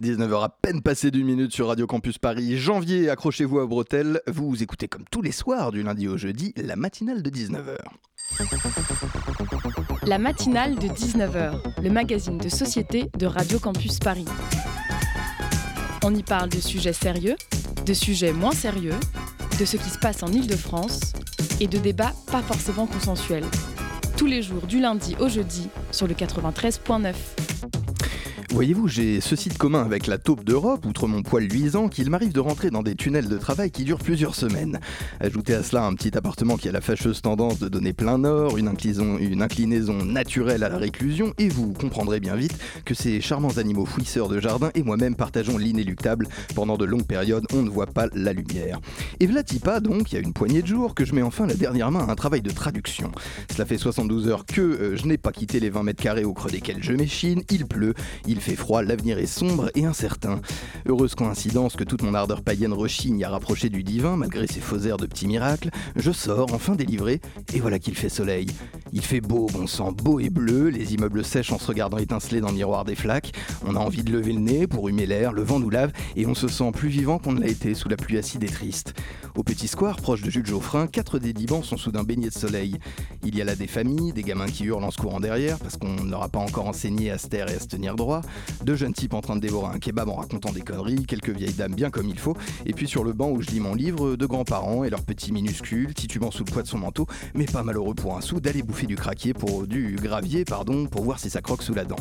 19h à peine passé d'une minute sur Radio Campus Paris. Janvier, accrochez-vous à bretelles. Vous écoutez comme tous les soirs du lundi au jeudi la matinale de 19h. La matinale de 19h, le magazine de société de Radio Campus Paris. On y parle de sujets sérieux, de sujets moins sérieux, de ce qui se passe en Ile-de-France et de débats pas forcément consensuels. Tous les jours du lundi au jeudi sur le 93.9. Voyez-vous, j'ai ceci de commun avec la taupe d'Europe, outre mon poil luisant, qu'il m'arrive de rentrer dans des tunnels de travail qui durent plusieurs semaines. Ajoutez à cela un petit appartement qui a la fâcheuse tendance de donner plein nord, une inclinaison, naturelle à la réclusion, et vous comprendrez bien vite que ces charmants animaux fouisseurs de jardin et moi-même partageons l'inéluctable. Pendant de longues périodes, on ne voit pas la lumière. Et pas donc, il y a une poignée de jours, que je mets enfin la dernière main à un travail de traduction. Cela fait 72 heures que euh, je n'ai pas quitté les 20 mètres carrés au creux desquels je m'échine, il pleut, il fait froid, l'avenir est sombre et incertain. Heureuse coïncidence que toute mon ardeur païenne rechigne à rapprocher du divin, malgré ses faux airs de petits miracles, je sors, enfin délivré, et voilà qu'il fait soleil. Il fait beau, bon sang, beau et bleu, les immeubles sèchent en se regardant étinceler dans le miroir des flaques, on a envie de lever le nez pour humer l'air, le vent nous lave, et on se sent plus vivant qu'on ne l'a été sous la pluie acide et triste. Au petit square, proche de Jules Geoffrin, quatre des dix bancs sont soudain baignés de soleil. Il y a là des familles, des gamins qui hurlent en se courant derrière, parce qu'on n'aura pas encore enseigné à se taire et à se tenir droit, deux jeunes types en train de dévorer un kebab en racontant des conneries, quelques vieilles dames bien comme il faut, et puis sur le banc où je lis mon livre, deux grands-parents et leurs petits minuscules, titubant sous le poids de son manteau, mais pas malheureux pour un sou, d'aller bouffer du craquier pour du gravier, pardon, pour voir si ça croque sous la dent.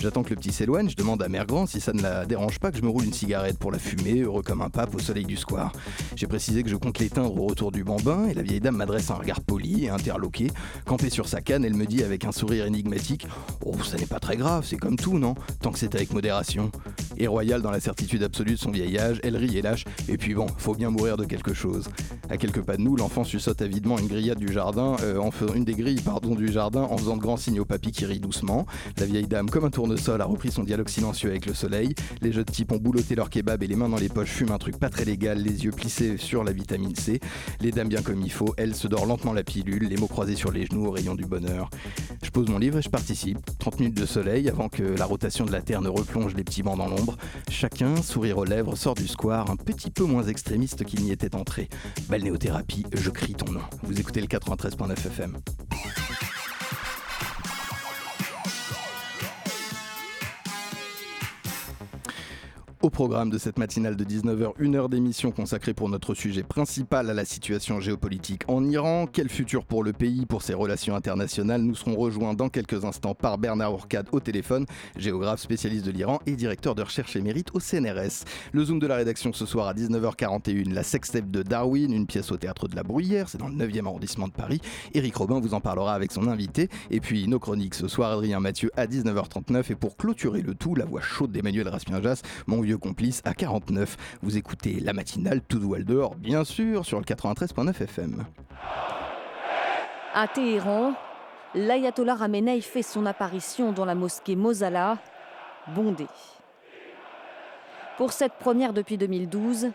J'attends que le petit s'éloigne, je demande à Mère Grand si ça ne la dérange pas que je me roule une cigarette pour la fumer, heureux comme un pape au soleil du square. J'ai précisé que je compte l'éteindre au retour du bambin, et la vieille dame m'adresse un regard poli et interloqué. Campée sur sa canne, elle me dit avec un sourire énigmatique Oh, ça n'est pas très grave, c'est comme tout, non? C'est avec modération. Et royale dans la certitude absolue de son vieil âge, elle rit et lâche, et puis bon, faut bien mourir de quelque chose. À quelques pas de nous, l'enfant suçote avidement une grillade du jardin, euh, en faisant une des grilles pardon, du jardin en faisant de grands signes au papy qui rit doucement. La vieille dame, comme un tournesol, a repris son dialogue silencieux avec le soleil. Les jeunes types ont boulotté leur kebab et les mains dans les poches fument un truc pas très légal, les yeux plissés sur la vitamine C. Les dames bien comme il faut, elles se dorent lentement la pilule, les mots croisés sur les genoux au rayon du bonheur. Je pose mon livre et je participe. 30 minutes de soleil avant que la rotation de la Replonge les petits bancs dans l'ombre. Chacun, sourire aux lèvres, sort du square un petit peu moins extrémiste qu'il n'y était entré. Balnéothérapie, je crie ton nom. Vous écoutez le 93.9 FM. Au programme de cette matinale de 19h, une heure d'émission consacrée pour notre sujet principal à la situation géopolitique en Iran. Quel futur pour le pays, pour ses relations internationales? Nous serons rejoints dans quelques instants par Bernard Ourcade au téléphone, géographe spécialiste de l'Iran et directeur de recherche émérite au CNRS. Le zoom de la rédaction ce soir à 19h41, la sextape de Darwin, une pièce au théâtre de la Bruyère, c'est dans le 9e arrondissement de Paris. Éric Robin vous en parlera avec son invité. Et puis nos chroniques ce soir, Adrien Mathieu à 19h39. Et pour clôturer le tout, la voix chaude d'Emmanuel Raspienjas, mon vieux complice à 49. Vous écoutez la matinale tout doual dehors, bien sûr, sur le 93.9 FM. À Téhéran, l'ayatollah Ramenei fait son apparition dans la mosquée Mosala, bondée. Pour cette première depuis 2012,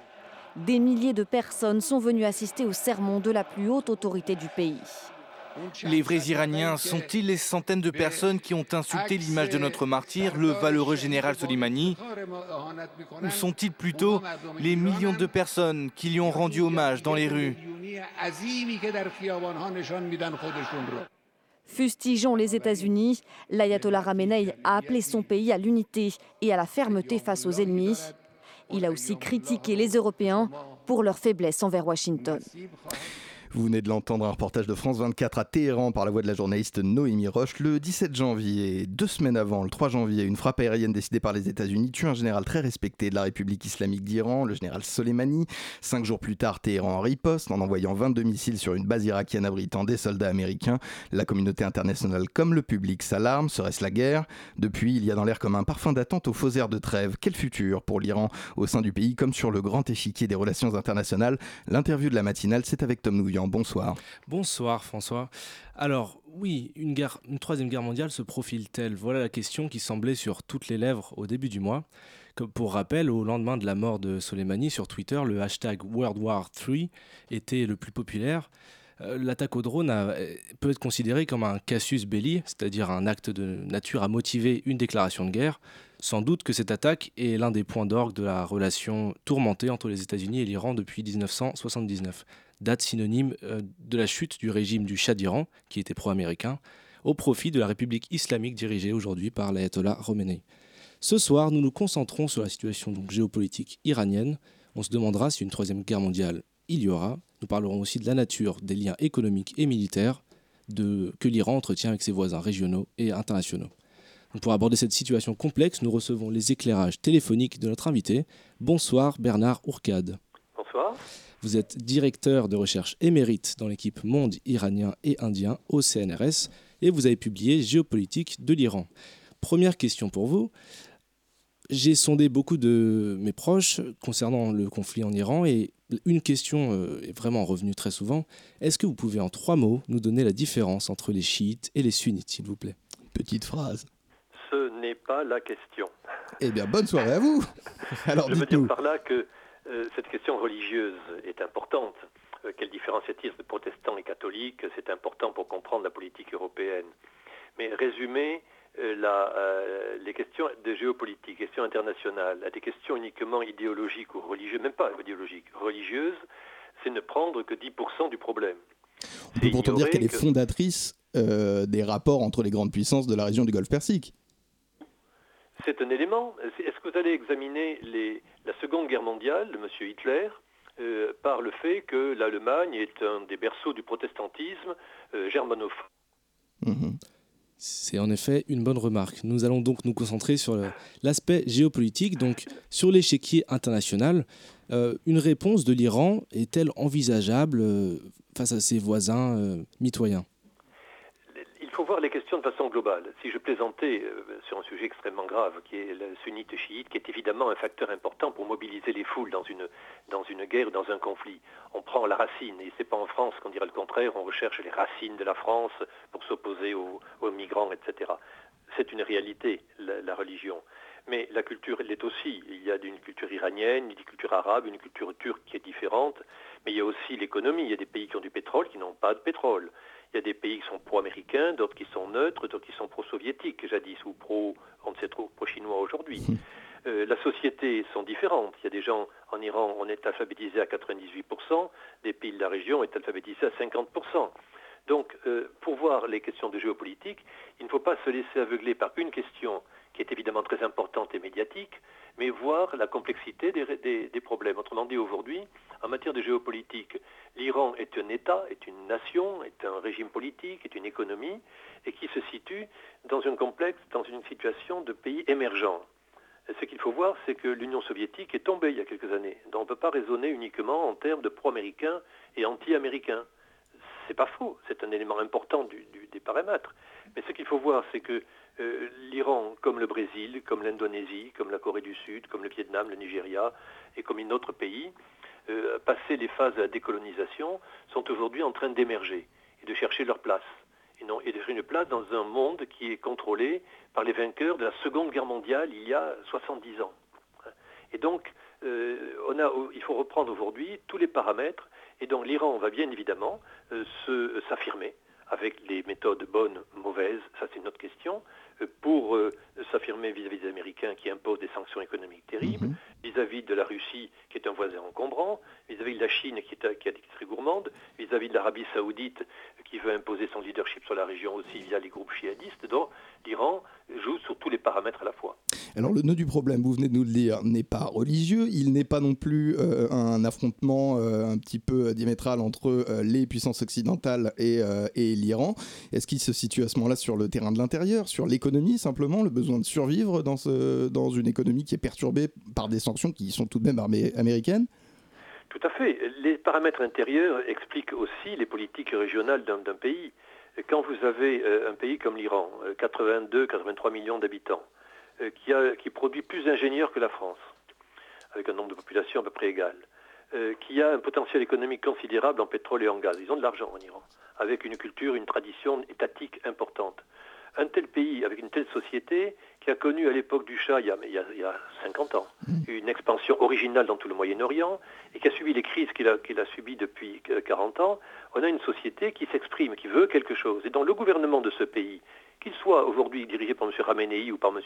des milliers de personnes sont venues assister au sermon de la plus haute autorité du pays. Les vrais Iraniens sont-ils les centaines de personnes qui ont insulté l'image de notre martyr, le valeureux général Soleimani? Ou sont-ils plutôt les millions de personnes qui lui ont rendu hommage dans les rues? Fustigeant les États-Unis, l'ayatollah Ramenei a appelé son pays à l'unité et à la fermeté face aux ennemis. Il a aussi critiqué les Européens pour leur faiblesse envers Washington. Vous venez de l'entendre, un reportage de France 24 à Téhéran par la voix de la journaliste Noémie Roche. Le 17 janvier, deux semaines avant, le 3 janvier, une frappe aérienne décidée par les États-Unis tue un général très respecté de la République islamique d'Iran, le général Soleimani. Cinq jours plus tard, Téhéran riposte en envoyant 22 missiles sur une base irakienne abritant des soldats américains. La communauté internationale comme le public s'alarme. Serait-ce la guerre? Depuis, il y a dans l'air comme un parfum d'attente aux faux airs de trêve. Quel futur pour l'Iran? Au sein du pays comme sur le grand échiquier des relations internationales L'interview de la matinale, c'est avec Tom Nouvian bonsoir. Bonsoir François. Alors oui, une, troisième guerre mondiale se profile-t-elle? Voilà la question qui semblait sur toutes les lèvres au début du mois. Pour rappel, au lendemain de la mort de Soleimani sur Twitter, le hashtag World War III était le plus populaire. L'attaque au drone peut être considérée comme un casus belli, c'est-à-dire un acte de nature à motiver une déclaration de guerre. Sans doute que cette attaque est l'un des points d'orgue de la relation tourmentée entre les États-Unis et l'Iran depuis 1979, date synonyme de la chute du régime du Shah d'Iran, qui était pro-américain, au profit de la République islamique dirigée aujourd'hui par l'ayatollah Khomeini. Ce soir, nous nous concentrons sur la situation géopolitique iranienne. On se demandera si une troisième guerre mondiale il y aura. Nous parlerons aussi de la nature des liens économiques et militaires que l'Iran entretient avec ses voisins régionaux et internationaux. Pour aborder cette situation complexe, nous recevons les éclairages téléphoniques de notre invité. Bonsoir Bernard Ourcade. Bonsoir. Vous êtes directeur de recherche émérite dans l'équipe Monde iranien et indien au CNRS et vous avez publié Géopolitique de l'Iran. Première question pour vous. J'ai sondé beaucoup de mes proches concernant le conflit en Iran et une question euh, est vraiment revenue très souvent. Est-ce que vous pouvez en trois mots nous donner la différence entre les chiites et les sunnites, s'il vous plaît? Petite phrase. Ce n'est pas la question. Eh bien, bonne soirée à vous. Alors, Je veux dire par là que euh, cette question religieuse est importante. Euh, quelle différence y a-t-il entre protestants et catholiques? C'est important pour comprendre la politique européenne. Mais résumer euh, euh, les questions de géopolitique, questions internationales, à des questions uniquement idéologiques ou religieuses, même pas idéologiques, religieuses, c'est ne prendre que 10% du problème. On peut pourtant dire qu'elle est fondatrice des rapports entre les grandes puissances de la région du Golfe Persique. C'est un élément. Est-ce que vous allez examiner la Seconde Guerre mondiale de M. Hitler euh, par le fait que l'Allemagne est un des berceaux du protestantisme euh, germanophone? Mhm. C'est en effet une bonne remarque. Nous allons donc nous concentrer sur l'aspect géopolitique, donc sur l'échiquier international. Euh, une réponse de l'Iran est-elle envisageable face à ses voisins mitoyens? Faut voir les questions de façon globale. Si je plaisantais euh, sur un sujet extrêmement grave, qui est le sunnite chiite, qui est évidemment un facteur important pour mobiliser les foules dans une, dans une guerre, dans un conflit, on prend la racine, et c'est pas en France qu'on dirait le contraire, on recherche les racines de la France pour s'opposer aux, migrants, etc. C'est une réalité, la, religion. Mais la culture, elle l'est aussi. Il y a une culture iranienne, une culture arabe, une culture turque qui est différente, mais il y a aussi l'économie. Il y a des pays qui ont du pétrole, qui n'ont pas de pétrole. Il y a des pays qui sont pro-américains, d'autres qui sont neutres, d'autres qui sont pro-soviétiques jadis, ou pro, on ne sait trop, pro-chinois aujourd'hui. Hmm. Euh, la société sont différentes. Il y a des gens en Iran, on est alphabétisé à 98%, des pays de la région est alphabétisé à 50%. Donc, euh, pour voir les questions de géopolitique, il ne faut pas se laisser aveugler par une question qui est évidemment très importante et médiatique, mais voir la complexité des, problèmes. Autrement dit, aujourd'hui, en matière de géopolitique, l'Iran est un État, est une nation, est un régime politique, est une économie, et qui se situe dans une complexe, dans une situation de pays émergent. ce qu'il faut voir, c'est que l'Union soviétique est tombée il y a quelques années. Donc on ne peut pas raisonner uniquement en termes de pro-américains et anti-américains. C'est pas faux, c'est un élément important des paramètres. Mais ce qu'il faut voir, c'est que euh, l'Iran, comme le Brésil, comme l'Indonésie, comme la Corée du Sud, comme le Vietnam, le Nigeria et comme une autre pays, euh, passé les phases de la décolonisation, sont aujourd'hui en train d'émerger et de chercher leur place. Et, non, et de chercher une place dans un monde qui est contrôlé par les vainqueurs de la Seconde Guerre mondiale il y a 70 ans. Et donc, euh, il faut reprendre aujourd'hui tous les paramètres. Et donc l'Iran va bien évidemment s'affirmer avec les méthodes bonnes, mauvaises, ça c'est une autre question, pour euh, s'affirmer vis-à-vis des Américains qui imposent des sanctions économiques terribles, vis-à-vis de la Russie qui est un voisin encombrant, vis-à-vis de la Chine qui est, qui est très gourmande, vis-à-vis de l'Arabie saoudite qui veut imposer son leadership sur la région aussi via les groupes djihadistes. Donc l'Iran joue sur tous les paramètres à la fois. Alors le nœud du problème, vous venez de nous le dire, n'est pas religieux, il n'est pas non plus euh, un affrontement euh, un petit peu diamétral entre les puissances occidentales et, et l'Iran. Est-ce qu'il se situe à ce moment-là sur le terrain de l'intérieur, sur l'économie simplement, le besoin de survivre dans, ce, dans une économie qui est perturbée par des qui sont tout de même américaines Tout à fait. Les paramètres intérieurs expliquent aussi les politiques régionales d'un pays. Quand vous avez euh, un pays comme l'Iran, 82-83 euh, millions d'habitants, euh, qui, qui produit plus d'ingénieurs que la France, avec un nombre de population à peu près égal, qui a un potentiel économique considérable en pétrole et en gaz. Ils ont de l'argent en Iran, avec une culture, une tradition étatique importante un tel pays avec une telle société qui a connu à l'époque du Shah, il y, a, il, 50 ans, mm. une expansion originale dans tout le Moyen-Orient et qui a subi les crises qu'il a, qu'il a subies depuis 40 ans, on a une société qui s'exprime, qui veut quelque chose. Et dans le gouvernement de ce pays, qu'il soit aujourd'hui dirigé par M. Ramenei ou par M.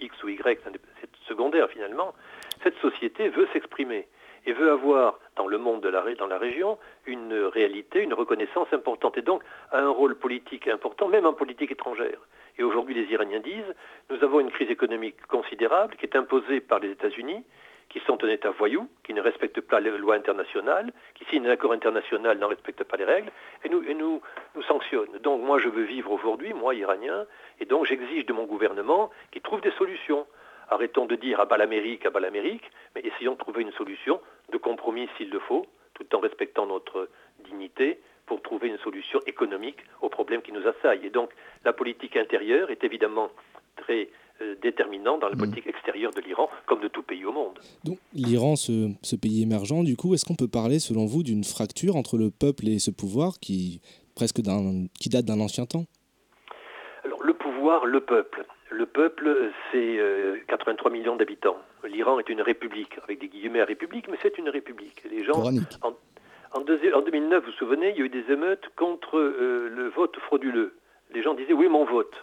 X ou Y, c'est secondaire finalement, cette société veut s'exprimer et veut avoir dans le monde, de dans la région, une réalité, une reconnaissance importante, et donc un rôle politique important, même en politique étrangère. Et aujourd'hui, les Iraniens disent, nous avons une crise économique considérable qui est imposée par les États-Unis, qui sont un État voyou, qui ne respecte pas les lois internationales, qui signe un accord international, n'en respecte pas les règles, et nous, et nous, nous sanctionne. Donc moi, je veux vivre aujourd'hui, moi, Iranien, et donc j'exige de mon gouvernement qu'il trouve des solutions. Arrêtons de dire à bas l'Amérique, à bas l'Amérique, mais essayons de trouver une solution de compromis s'il le faut, tout en respectant notre dignité, pour trouver une solution économique aux problèmes qui nous assaillent. Et donc la politique intérieure est évidemment très euh, déterminante dans la mmh. politique extérieure de l'Iran, comme de tout pays au monde. Donc l'Iran, ce, ce, pays émergent, du coup, est-ce qu'on peut parler, selon vous, d'une fracture entre le peuple et ce pouvoir qui, presque qui date d'un ancien temps? Alors le pouvoir, le peuple. Le peuple, c'est 83 euh, millions d'habitants. L'Iran est une république, avec des guillemets à république, mais c'est une république. Les gens, en, en, 2009, vous vous souvenez, il y a eu des émeutes contre euh, le vote frauduleux. Les gens disaient oui, mon vote.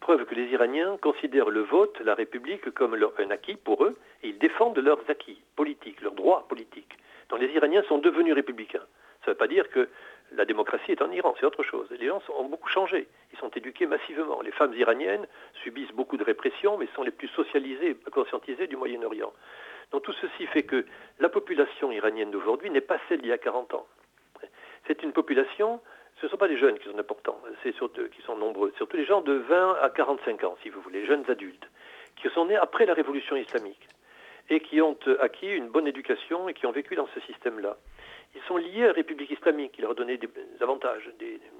Preuve que les Iraniens considèrent le vote, la République, comme un acquis pour eux, et ils défendent leurs acquis politiques, leurs droits politiques. Donc les Iraniens sont devenus républicains. Ça ne veut pas dire que la démocratie est en Iran, c'est autre chose. Les gens ont beaucoup changé. Ils sont éduqués massivement. Les femmes iraniennes subissent beaucoup de répression, mais sont les plus socialisées, conscientisées du Moyen-Orient. Donc tout ceci fait que la population iranienne d'aujourd'hui n'est pas celle d'il y a 40 ans. C'est une population, ce ne sont pas les jeunes qui sont importants, c'est surtout qui sont nombreux, surtout les gens de 20 à 45 ans, si vous voulez, jeunes adultes, qui sont nés après la révolution islamique et qui ont acquis une bonne éducation et qui ont vécu dans ce système-là ils sont liés à la République islamique, qui leur a donné des avantages,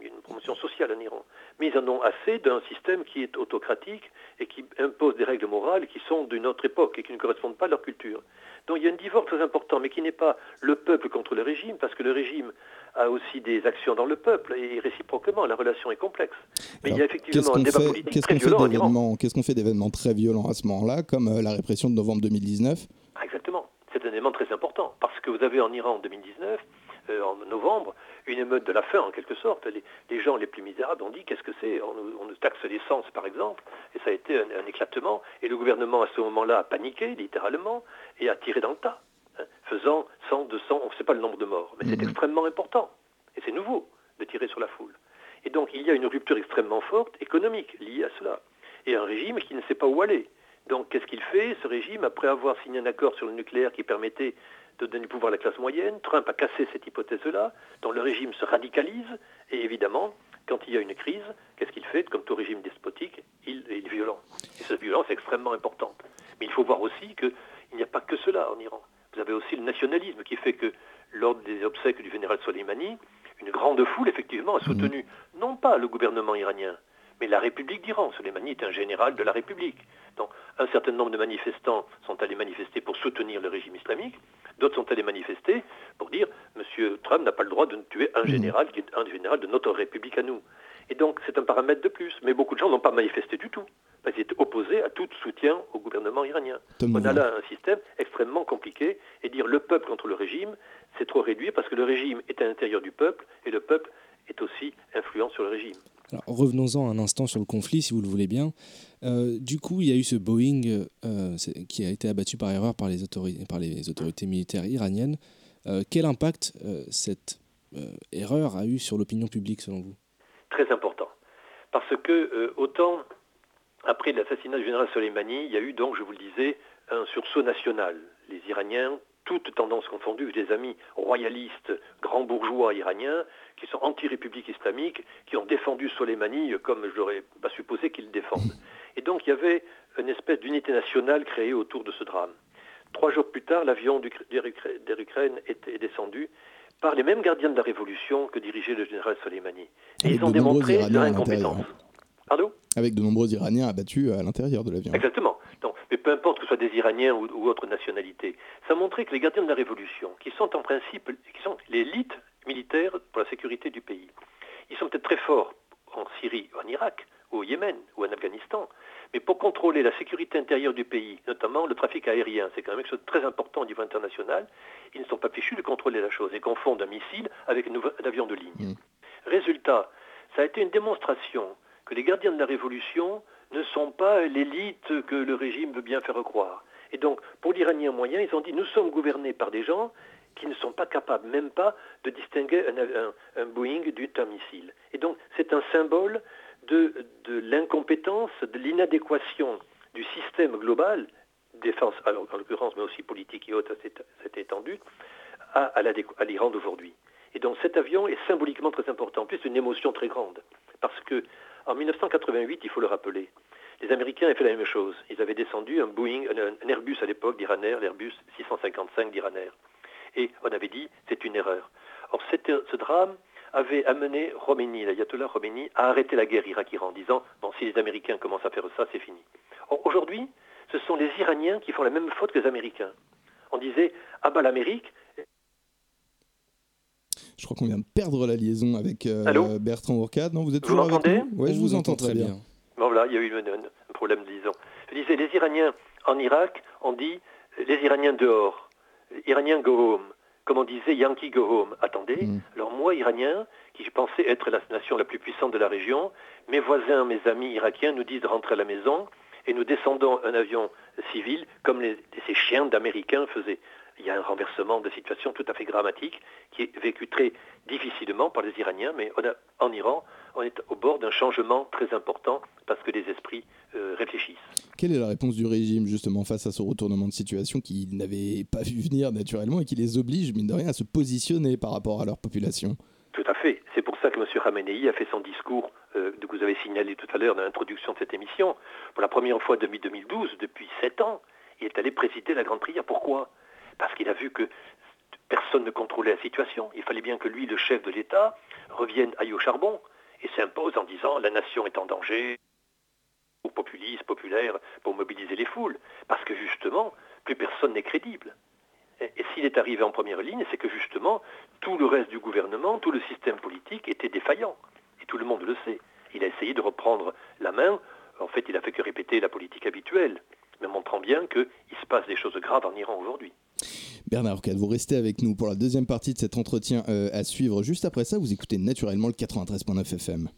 une promotion sociale en Iran. Mais ils en ont assez d'un système qui est autocratique et qui impose des règles morales qui sont d'une autre époque et qui ne correspondent pas à leur culture. Donc il y a un divorce très important, mais qui n'est pas le peuple contre le régime, parce que le régime a aussi des actions dans le peuple et réciproquement, la relation est complexe. Mais il y a effectivement un débat politique très violent Qu'est-ce qu'on fait d'événements très violents à ce moment-là, comme euh, la répression de novembre 2019 Exactement c'est un élément très important, parce que vous avez en Iran en 2019, euh, en novembre, une émeute de la faim en quelque sorte. Les, gens les plus misérables ont dit qu'est-ce que c'est? On, nous taxe l'essence par exemple, et ça a été un, éclatement. Et le gouvernement à ce moment-là a paniqué littéralement et a tiré dans le tas, hein, faisant 100, 200, on ne sait pas le nombre de morts, mais c'est mmh. extrêmement important. Et c'est nouveau de tirer sur la foule. Et donc il y a une rupture extrêmement forte économique liée à cela. Et un régime qui ne sait pas où aller. Donc qu'est-ce qu'il fait, ce régime, après avoir signé un accord sur le nucléaire qui permettait de donner du pouvoir à la classe moyenne Trump a cassé cette hypothèse-là, donc le régime se radicalise, et évidemment, quand il y a une crise, qu'est-ce qu'il fait Comme tout régime despotique, il, est violent. Et cette violence est extrêmement importante. Mais il faut voir aussi qu'il n'y a pas que cela en Iran. Vous avez aussi le nationalisme qui fait que lors des obsèques du général Soleimani, une grande foule, effectivement, a soutenu non pas le gouvernement iranien, mais la République d'Iran. Soleimani est un général de la République. Donc, un certain nombre de manifestants sont allés manifester pour soutenir le régime islamique. D'autres sont allés manifester pour dire M. Trump n'a pas le droit de tuer un mmh. général qui est un général de notre République à nous. Et donc, c'est un paramètre de plus. Mais beaucoup de gens n'ont pas manifesté du tout. Parce qu'ils étaient opposés à tout soutien au gouvernement iranien. On a là un système extrêmement compliqué. Et dire le peuple contre le régime, c'est trop réduit parce que le régime est à l'intérieur du peuple et le peuple est aussi influent sur le régime. Revenons-en un instant sur le conflit, si vous le voulez bien. Euh, du coup, il y a eu ce Boeing euh, qui a été abattu par erreur par les, autorités, par les autorités militaires iraniennes. Euh, quel impact cette erreur a eu sur l'opinion publique, selon vous? Très important. Parce que, autant après l'assassinat du général Soleimani, il y a eu donc, je vous le disais, un sursaut national. Les Iraniens toutes tendances confondues, des amis royalistes, grands bourgeois iraniens, qui sont anti-république islamique, qui ont défendu Soleimani comme je n'aurais pas supposé qu'ils le défendent. Et donc il y avait une espèce d'unité nationale créée autour de ce drame. Trois jours plus tard, l'avion d'Air Ukraine était descendu par les mêmes gardiens de la révolution que dirigeait le général Soleimani. Et ils ont démontré leur incompétence. Pardon Avec de nombreux Iraniens abattus à l'intérieur de l'avion. Exactement mais peu importe que ce soit des Iraniens ou, ou autres nationalités, ça montrait que les gardiens de la révolution, qui sont en principe, qui sont l'élite militaire pour la sécurité du pays, ils sont peut-être très forts en Syrie ou en Irak, au Yémen ou en Afghanistan. Mais pour contrôler la sécurité intérieure du pays, notamment le trafic aérien, c'est quand même quelque chose de très important au niveau international, ils ne sont pas fichus de contrôler la chose et confondent un missile avec un avion de ligne. Mmh. Résultat, ça a été une démonstration que les gardiens de la Révolution ne sont pas l'élite que le régime veut bien faire croire. Et donc, pour l'Iranien moyen, ils ont dit nous sommes gouvernés par des gens qui ne sont pas capables même pas de distinguer un, Boeing d'un missile. Et donc, c'est un symbole de, l'incompétence, de l'inadéquation du système global, défense alors, en l'occurrence, mais aussi politique et autres, cette étendue, à, à l'Iran d'aujourd'hui. Et donc cet avion est symboliquement très important. En plus, une émotion très grande. Parce que en 1988, il faut le rappeler, les Américains avaient fait la même chose. Ils avaient descendu un Boeing, un, Airbus à l'époque d'Iraner, l'Airbus 655 d'Iraner. Et on avait dit, c'est une erreur. Or, ce drame avait amené Khomeini, l'ayatollah Khomeini, à arrêter la guerre Irak-Iran, en disant, bon, si les Américains commencent à faire ça, c'est fini. Or, aujourd'hui, ce sont les Iraniens qui font la même faute que les Américains. On disait, ah bah l'Amérique, je crois qu'on vient de perdre la liaison avec euh, Bertrand Ourcade. Non, vous êtes toujours avec nous Oui, je vous, entends très bien. Bon, voilà, il y a eu un problème, disons. Je disais, les Iraniens en Irak, on dit les Iraniens dehors, Iraniens go home. Comme on disait, Yankee go home. Attendez, mm. alors moi, Iranien, qui je pensais être la nation la plus puissante de la région, mes voisins, mes amis irakiens nous disent de rentrer à la maison et nous descendons un avion civil comme ces chiens d'Américains faisaient il y a un renversement de situation tout à fait dramatique qui est vécu très difficilement par les Iraniens, mais en Iran, on est au bord d'un changement très important parce que les esprits euh, réfléchissent. Quelle est la réponse du régime justement face à ce retournement de situation qu'ils n'avaient pas vu venir naturellement et qui les oblige, mine de rien, à se positionner par rapport à leur population? Tout à fait. C'est pour ça que M. Khamenei a fait son discours euh, que vous avez signalé tout à l'heure dans l'introduction de cette émission. Pour la première fois depuis 2012, depuis sept ans, il est allé présider la Grande Prière. Pourquoi? Parce qu'il a vu que personne ne contrôlait la situation. Il fallait bien que lui, le chef de l'État, revienne aille au charbon et s'impose en disant la nation est en danger, ou populiste, populaire, pour mobiliser les foules. Parce que justement, plus personne n'est crédible. Et, s'il est arrivé en première ligne, c'est que justement, tout le reste du gouvernement, tout le système politique était défaillant. Et tout le monde le sait. Il a essayé de reprendre la main. En fait, il a fait que répéter la politique habituelle, mais montrant bien qu'il se passe des choses graves en Iran aujourd'hui. Bernard Orcade, vous restez avec nous pour la deuxième partie de cet entretien euh, à suivre. Juste après ça, vous écoutez naturellement le 93.9 FM.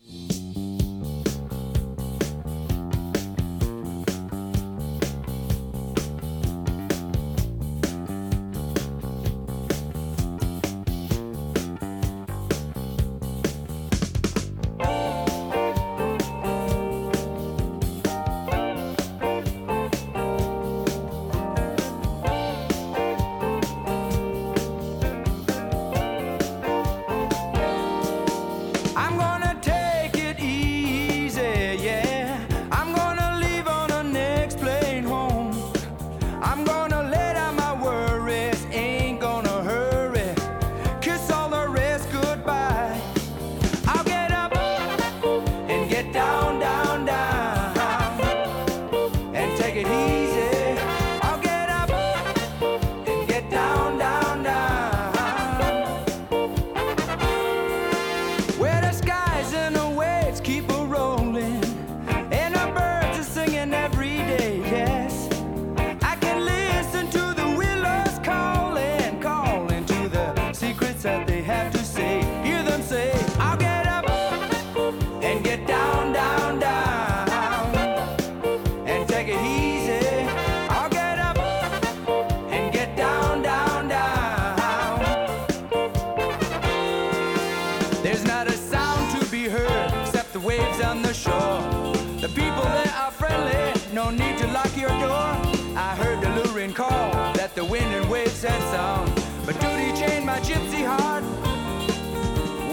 sad sound. But duty chained my gypsy heart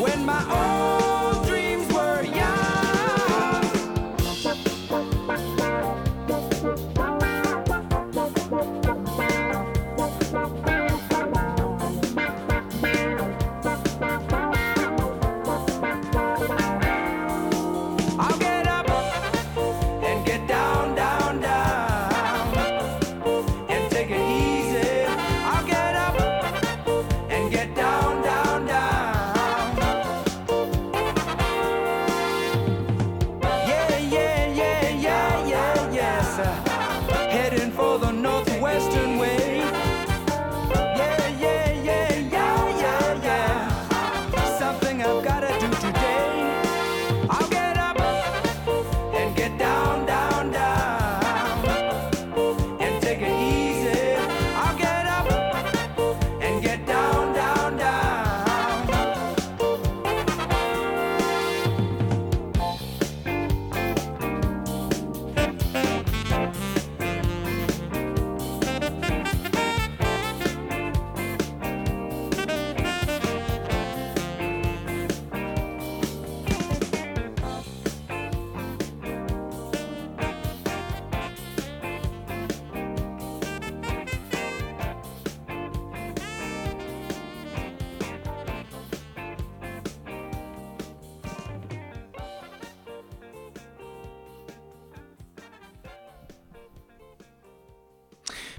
when my own.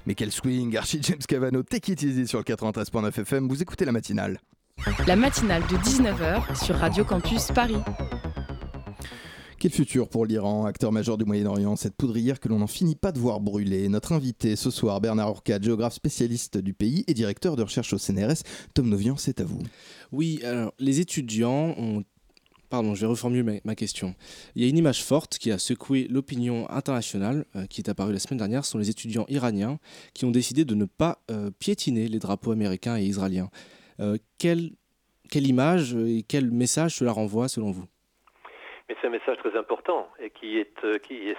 Mais quel swing, Archie James Cavano, take it easy sur le 93.9 FM, vous écoutez la matinale. La matinale de 19h sur Radio Campus Paris. Quel futur pour l'Iran, acteur majeur du Moyen-Orient, cette poudrière que l'on n'en finit pas de voir brûler? Notre invité ce soir, Bernard Urquhart, géographe spécialiste du pays et directeur de recherche au CNRS. Tom Novian, c'est à vous. Oui, alors les étudiants ont Pardon, je vais reformuler ma, question. Il y a une image forte qui a secoué l'opinion internationale, euh, qui est apparue la semaine dernière, ce sont les étudiants iraniens qui ont décidé de ne pas euh, piétiner les drapeaux américains et israéliens. Euh, quelle, image et quel message cela renvoie selon vous? C'est un message très important et qui est,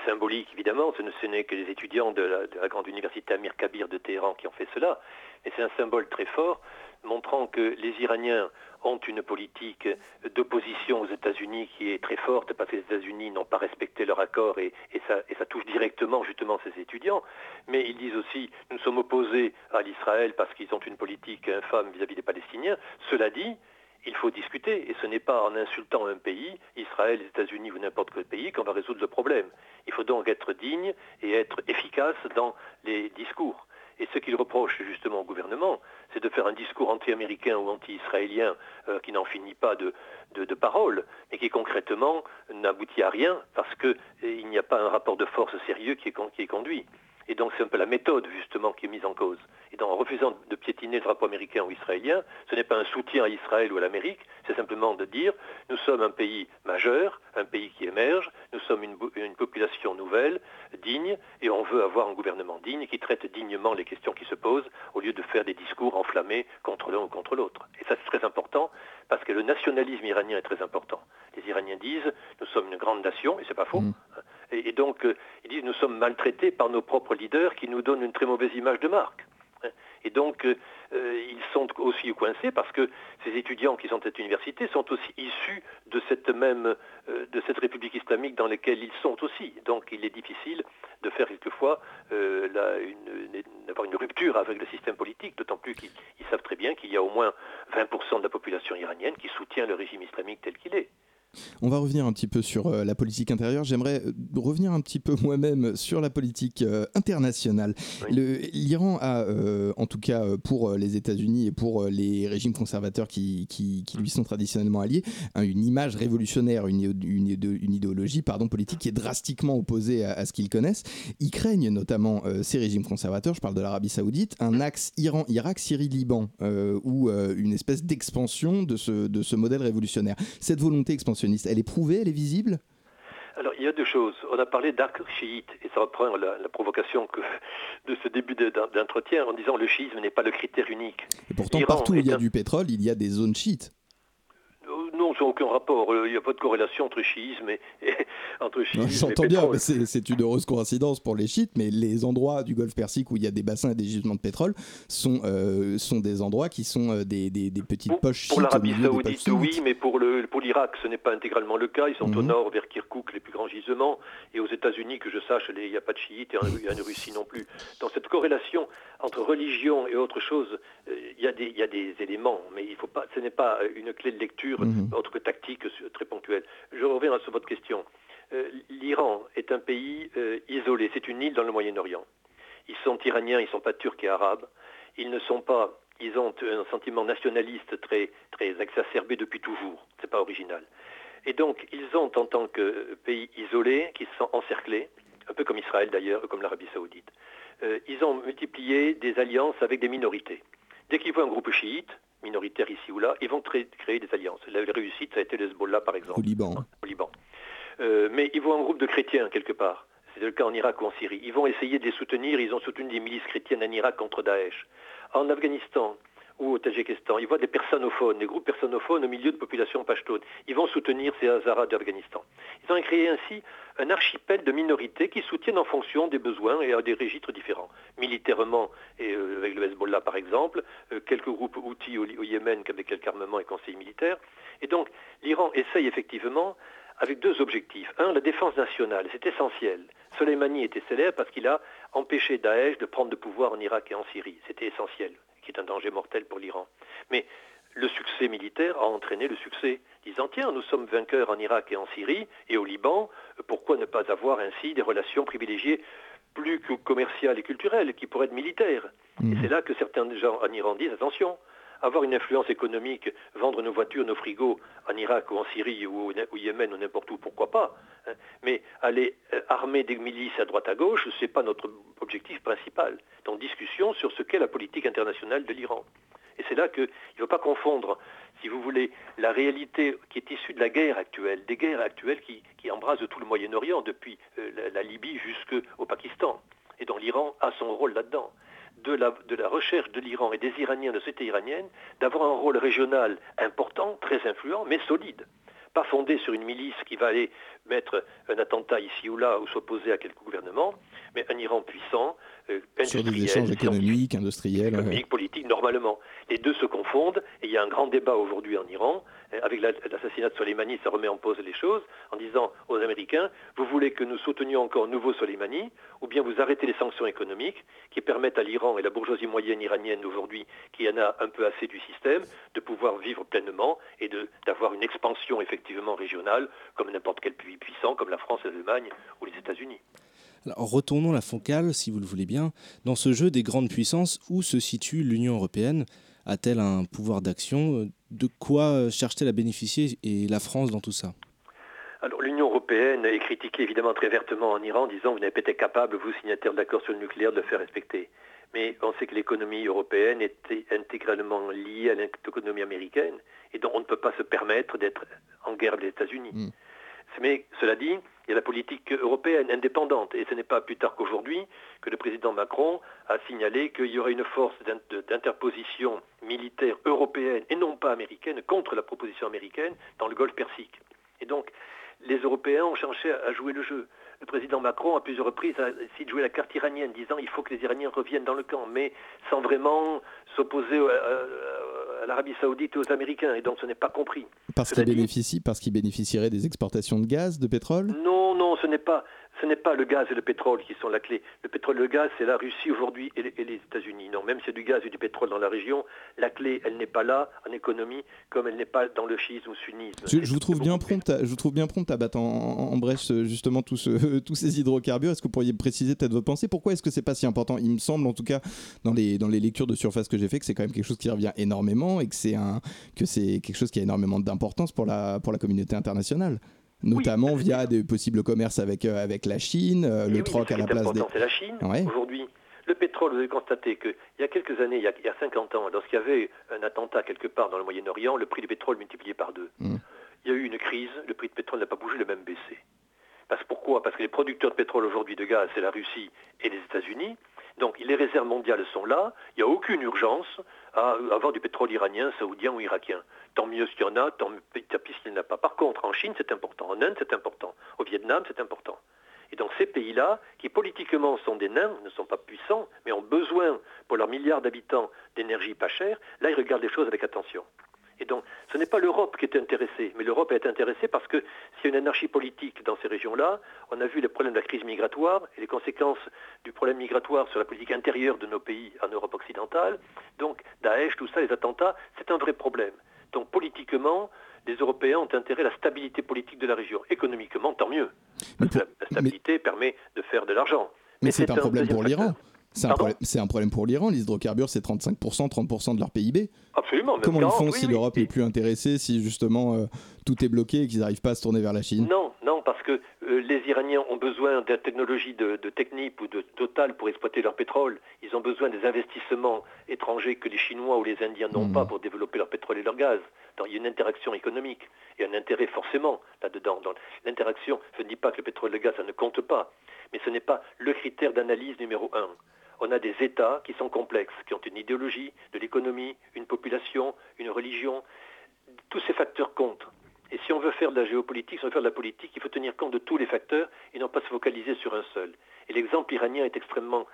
symbolique évidemment. Ce n'est que les étudiants de la, de la, grande université Amir Kabir de Téhéran qui ont fait cela. Mais c'est un symbole très fort montrant que les Iraniens ont une politique d'opposition aux États-Unis qui est très forte parce que les États-Unis n'ont pas respecté leur accord et, ça, touche directement justement ces étudiants. Mais ils disent aussi nous sommes opposés à l'Israël parce qu'ils ont une politique infâme vis-à-vis des Palestiniens. Cela dit, il faut discuter et ce n'est pas en insultant un pays, Israël, les États-Unis ou n'importe quel pays, qu'on va résoudre le problème. Il faut donc être digne et être efficace dans les discours. Et ce qu'il reproche justement au gouvernement, c'est de faire un discours anti-américain ou anti-israélien euh, qui n'en finit pas de, paroles, mais qui concrètement n'aboutit à rien parce qu'il eh, n'y a pas un rapport de force sérieux qui est conduit. Et donc c'est un peu la méthode justement qui est mise en cause. Et donc en refusant de piétiner le drapeau américain ou israélien, ce n'est pas un soutien à Israël ou à l'Amérique, c'est simplement de dire nous sommes un pays majeur, un pays qui émerge, nous sommes une, population nouvelle, digne, et on veut avoir un gouvernement digne qui traite dignement les questions qui se posent au lieu de faire des discours enflammés contre l'un ou contre l'autre. Et ça c'est très important parce que le nationalisme iranien est très important. Les Iraniens disent nous sommes une grande nation, et c'est pas faux. Mmh. Et, donc, euh, ils disent nous sommes maltraités par nos propres leaders qui nous donnent une très mauvaise image de marque. Et donc, euh, euh, ils sont aussi coincés parce que ces étudiants qui sont à cette université sont aussi issus de cette même, de cette République islamique dans laquelle ils sont aussi. Donc, il est difficile de faire quelquefois d'avoir une rupture avec le système politique, d'autant plus qu'ils savent très bien qu'il y a au moins 20% de la population iranienne qui soutient le régime islamique tel qu'il est. On va revenir un petit peu sur euh, la politique intérieure. J'aimerais euh, revenir un petit peu moi-même sur la politique euh, internationale. L'Iran a, en tout cas pour les États-Unis et pour les régimes conservateurs qui, lui sont traditionnellement alliés, une image révolutionnaire, une, idéologie pardon, politique qui est drastiquement opposée à, ce qu'ils connaissent. Ils craignent notamment ces régimes conservateurs, je parle de l'Arabie saoudite, un axe Iran-Irak, Syrie-Liban, ou une espèce d'expansion de ce, de ce modèle révolutionnaire. Cette volonté expansionniste elle est prouvée, elle est visible? Alors, il y a deux choses. On a parlé d'arc chiite, et ça reprend la, la provocation que, de ce début d'entretien en disant le chiisme n'est pas le critère unique. Et pourtant, partout où il y a du pétrole, il y a des zones chiites. Non, ça n'a aucun rapport. Il n'y a pas de corrélation entre chiisme et, entre J'entends bien, c'est une heureuse coïncidence pour les chiites, mais les endroits du Golfe Persique où il y a des bassins et des gisements de pétrole sont, euh, sont des endroits qui sont euh, des, des, petites poches chiites. Pour l'Arabie Saoudite, oui, mais pour l'Irak, pour ce n'est pas intégralement le cas. Ils sont au mhm. nord, vers Kirkuk, les plus grands gisements. Et aux États-Unis, que je sache, il n'y a pas de chiites et en, Russie non plus. Dans cette corrélation entre religion et autre chose, euh, il y, a des, y a des éléments, mais il faut pas, ce n'est pas une clé de lecture mhm. Autre que tactique très ponctuelle. Je reviens sur votre question. Euh, L'Iran est un pays euh, isolé, c'est une île dans le Moyen-Orient. Ils sont iraniens, ils ne sont pas turcs et arabes. Ils ne sont pas, ils ont un sentiment nationaliste très, très exacerbé depuis toujours. Ce n'est pas original. Et donc, ils ont, en tant que pays isolé, qui se sont encerclés, un peu comme Israël d'ailleurs, comme l'Arabie saoudite, euh, ils ont multiplié des alliances avec des minorités. Dès qu'ils voient un groupe chiite, minoritaire ici ou là, ils vont créer, des alliances. La réussite, ça a été le Hezbollah, par exemple. Au Liban. Au Liban. Euh, mais ils voient un groupe de chrétiens quelque part. C'est le cas en Irak ou en Syrie. Ils vont essayer de les soutenir. Ils ont soutenu des milices chrétiennes en Irak contre Daesh. En Afghanistan, ou au Tadjikistan. Ils voient des personophones, des groupes personophones au milieu de populations pashtunes. Ils vont soutenir ces Hazaras d'Afghanistan. Ils ont créé ainsi un archipel de minorités qui soutiennent en fonction des besoins et à des registres différents. Militairement, et, euh, avec le Hezbollah par exemple, euh, quelques groupes outils au, Yémen avec quelques armements et conseils militaires. Et donc l'Iran essaye effectivement avec deux objectifs. Un, la défense nationale, c'est essentiel. Soleimani était célèbre parce qu'il a empêché Daesh de prendre le pouvoir en Irak et en Syrie. C'était essentiel qui est un danger mortel pour l'Iran. Mais le succès militaire a entraîné le succès, disant tiens, nous sommes vainqueurs en Irak et en Syrie et au Liban, pourquoi ne pas avoir ainsi des relations privilégiées plus que commercial et culturel, qui pourrait être militaire. Et Mhm. c'est là que certains gens en Iran disent attention, avoir une influence économique, vendre nos voitures, nos frigos en Irak ou en Syrie ou au, Yémen ou n'importe où, pourquoi pas. hein. Mais aller euh, armer des milices à droite à gauche, ce n'est pas notre objectif principal. Donc discussion sur ce qu'est la politique internationale de l'Iran. Et c'est là qu'il ne faut pas confondre, si vous voulez, la réalité qui est issue de la guerre actuelle, des guerres actuelles qui, qui embrasent tout le Moyen-Orient, depuis euh, la, la Libye jusqu'au Pakistan, et dont l'Iran a son rôle là-dedans. De la, recherche de l'Iran et des Iraniens, de la société iranienne, d'avoir un rôle régional important, très influent, mais solide. Pas fondé sur une milice qui va aller mettre un attentat ici ou là ou s'opposer à quelque gouvernement, mais un Iran puissant, euh, Sur des industriel, échanges scientifique, économiques, industriels. ouais. économique, politique, normalement. Les deux se confondent et il y a un grand débat aujourd'hui en Iran. Euh, Avec la- l'assassinat de Soleimani, ça remet en pause les choses en disant aux Américains, vous voulez que nous soutenions encore un nouveau Soleimani ou bien vous arrêtez les sanctions économiques qui permettent à l'Iran et la bourgeoisie moyenne iranienne aujourd'hui, qui en a un peu assez du système, de pouvoir vivre pleinement et d'avoir une expansion effectivement régionale comme n'importe quel pays puissant, comme la France, l'Allemagne ou les États-Unis. Alors, retournons la focale, si vous le voulez bien, dans ce jeu des grandes puissances, où se situe l'Union européenne? A-t-elle un pouvoir d'action? De quoi euh, cherche-t-elle à bénéficier et la France dans tout ça? Alors l'Union européenne est critiquée évidemment très vertement en Iran en disant vous n'avez pas été capable, vous signataires de l'accord sur le nucléaire, de le faire respecter. Mais on sait que l'économie européenne était intégralement liée à l'économie américaine et donc on ne peut pas se permettre d'être en guerre avec les États-Unis. Mm. Mais cela dit, il y a la politique européenne indépendante et ce n'est pas plus tard qu'aujourd'hui que le président Macron a signalé qu'il y aurait une force d'interposition militaire européenne et non pas américaine contre la proposition américaine dans le Golfe Persique. Et donc, les Européens ont cherché à jouer le jeu. Le président Macron, à plusieurs reprises, a essayé de jouer la carte iranienne, disant il faut que les Iraniens reviennent dans le camp, mais sans vraiment s'opposer à, l'Arabie Saoudite et aux Américains. Et donc, ce n'est pas compris. Parce qu'ils bénéficient, parce qu'ils bénéficieraient des exportations de gaz, de pétrole? Non, non, ce n'est pas, ce n'est pas le gaz et le pétrole qui sont la clé. Le pétrole et le gaz, c'est la Russie aujourd'hui et les, États-Unis. Non, même s'il y a du gaz et du pétrole dans la région, la clé, elle n'est pas là en économie, comme elle n'est pas dans le chiisme ou le sunnisme. Je, vous trouve bien prompt, à, je vous trouve bien prompt à battre en, en- brèche euh, justement tous, ce- tous ces hydrocarbures. Est-ce que vous pourriez préciser peut-être votre pensée Pourquoi est-ce que c'est pas si important? Il me semble en tout cas dans les, dans les lectures de surface que j'ai fait que c'est quand même quelque chose qui revient énormément et que c'est un que c'est quelque chose qui a énormément d'importance pour la pour la communauté internationale. Notamment Oui. via des possibles commerces avec, euh, avec la Chine, euh, Eh le oui, troc à la place des. c'est la Chine. Ouais. Aujourd'hui, le pétrole, vous avez constaté qu'il y a quelques années, il y a, il y a 50 ans, lorsqu'il y avait un attentat quelque part dans le Moyen-Orient, le prix du pétrole multiplié par deux. Mm. Il y a eu une crise, le prix de pétrole n'a pas bougé, il a même baissé. Parce, pourquoi? Parce que les producteurs de pétrole aujourd'hui de gaz, c'est la Russie et les États-Unis. Donc les réserves mondiales sont là, il n'y a aucune urgence à avoir du pétrole iranien, saoudien ou irakien. Tant mieux s'il y en a, tant pis s'il n'y en a pas. Par contre, en Chine, c'est important, en Inde, c'est important, au Vietnam, c'est important. Et donc ces pays-là, qui politiquement sont des nains, ne sont pas puissants, mais ont besoin, pour leurs milliards d'habitants, d'énergie pas chère, là, ils regardent les choses avec attention. Et donc, ce n'est pas l'Europe qui est intéressée, mais l'Europe est intéressée parce que s'il y a une anarchie politique dans ces régions-là, on a vu les problèmes de la crise migratoire et les conséquences du problème migratoire sur la politique intérieure de nos pays en Europe occidentale. Donc, Daesh, tout ça, les attentats, c'est un vrai problème. Donc, politiquement, les Européens ont intérêt à la stabilité politique de la région. Économiquement, tant mieux. Que la, la stabilité permet de faire de l'argent. Mais c'est un problème pour l'Iran. C'est un, problème- c'est un problème pour l'Iran. Les hydrocarbures, c'est 35%, 30% de leur PIB. Absolument. Comment ils 40, font oui, si oui. l'Europe n'est plus intéressée, si justement euh, tout est bloqué et qu'ils n'arrivent pas à se tourner vers la Chine? Non, non, parce que les Iraniens ont besoin de la technologie de, de Technip ou de Total pour exploiter leur pétrole. Ils ont besoin des investissements étrangers que les Chinois ou les Indiens n'ont Mhm. pas pour développer leur pétrole et leur gaz. Donc il y a une interaction économique et un intérêt forcément là-dedans. Dans L'interaction, je ne dis pas que le pétrole et le gaz, ça ne compte pas, mais ce n'est pas le critère d'analyse numéro un. On a des États qui sont complexes, qui ont une idéologie, de l'économie, une population, une religion. Tous ces facteurs comptent. Et si on veut faire de la géopolitique, si on veut faire de la politique, il faut tenir compte de tous les facteurs et non pas se focaliser sur un seul. Et l'exemple iranien est extrêmement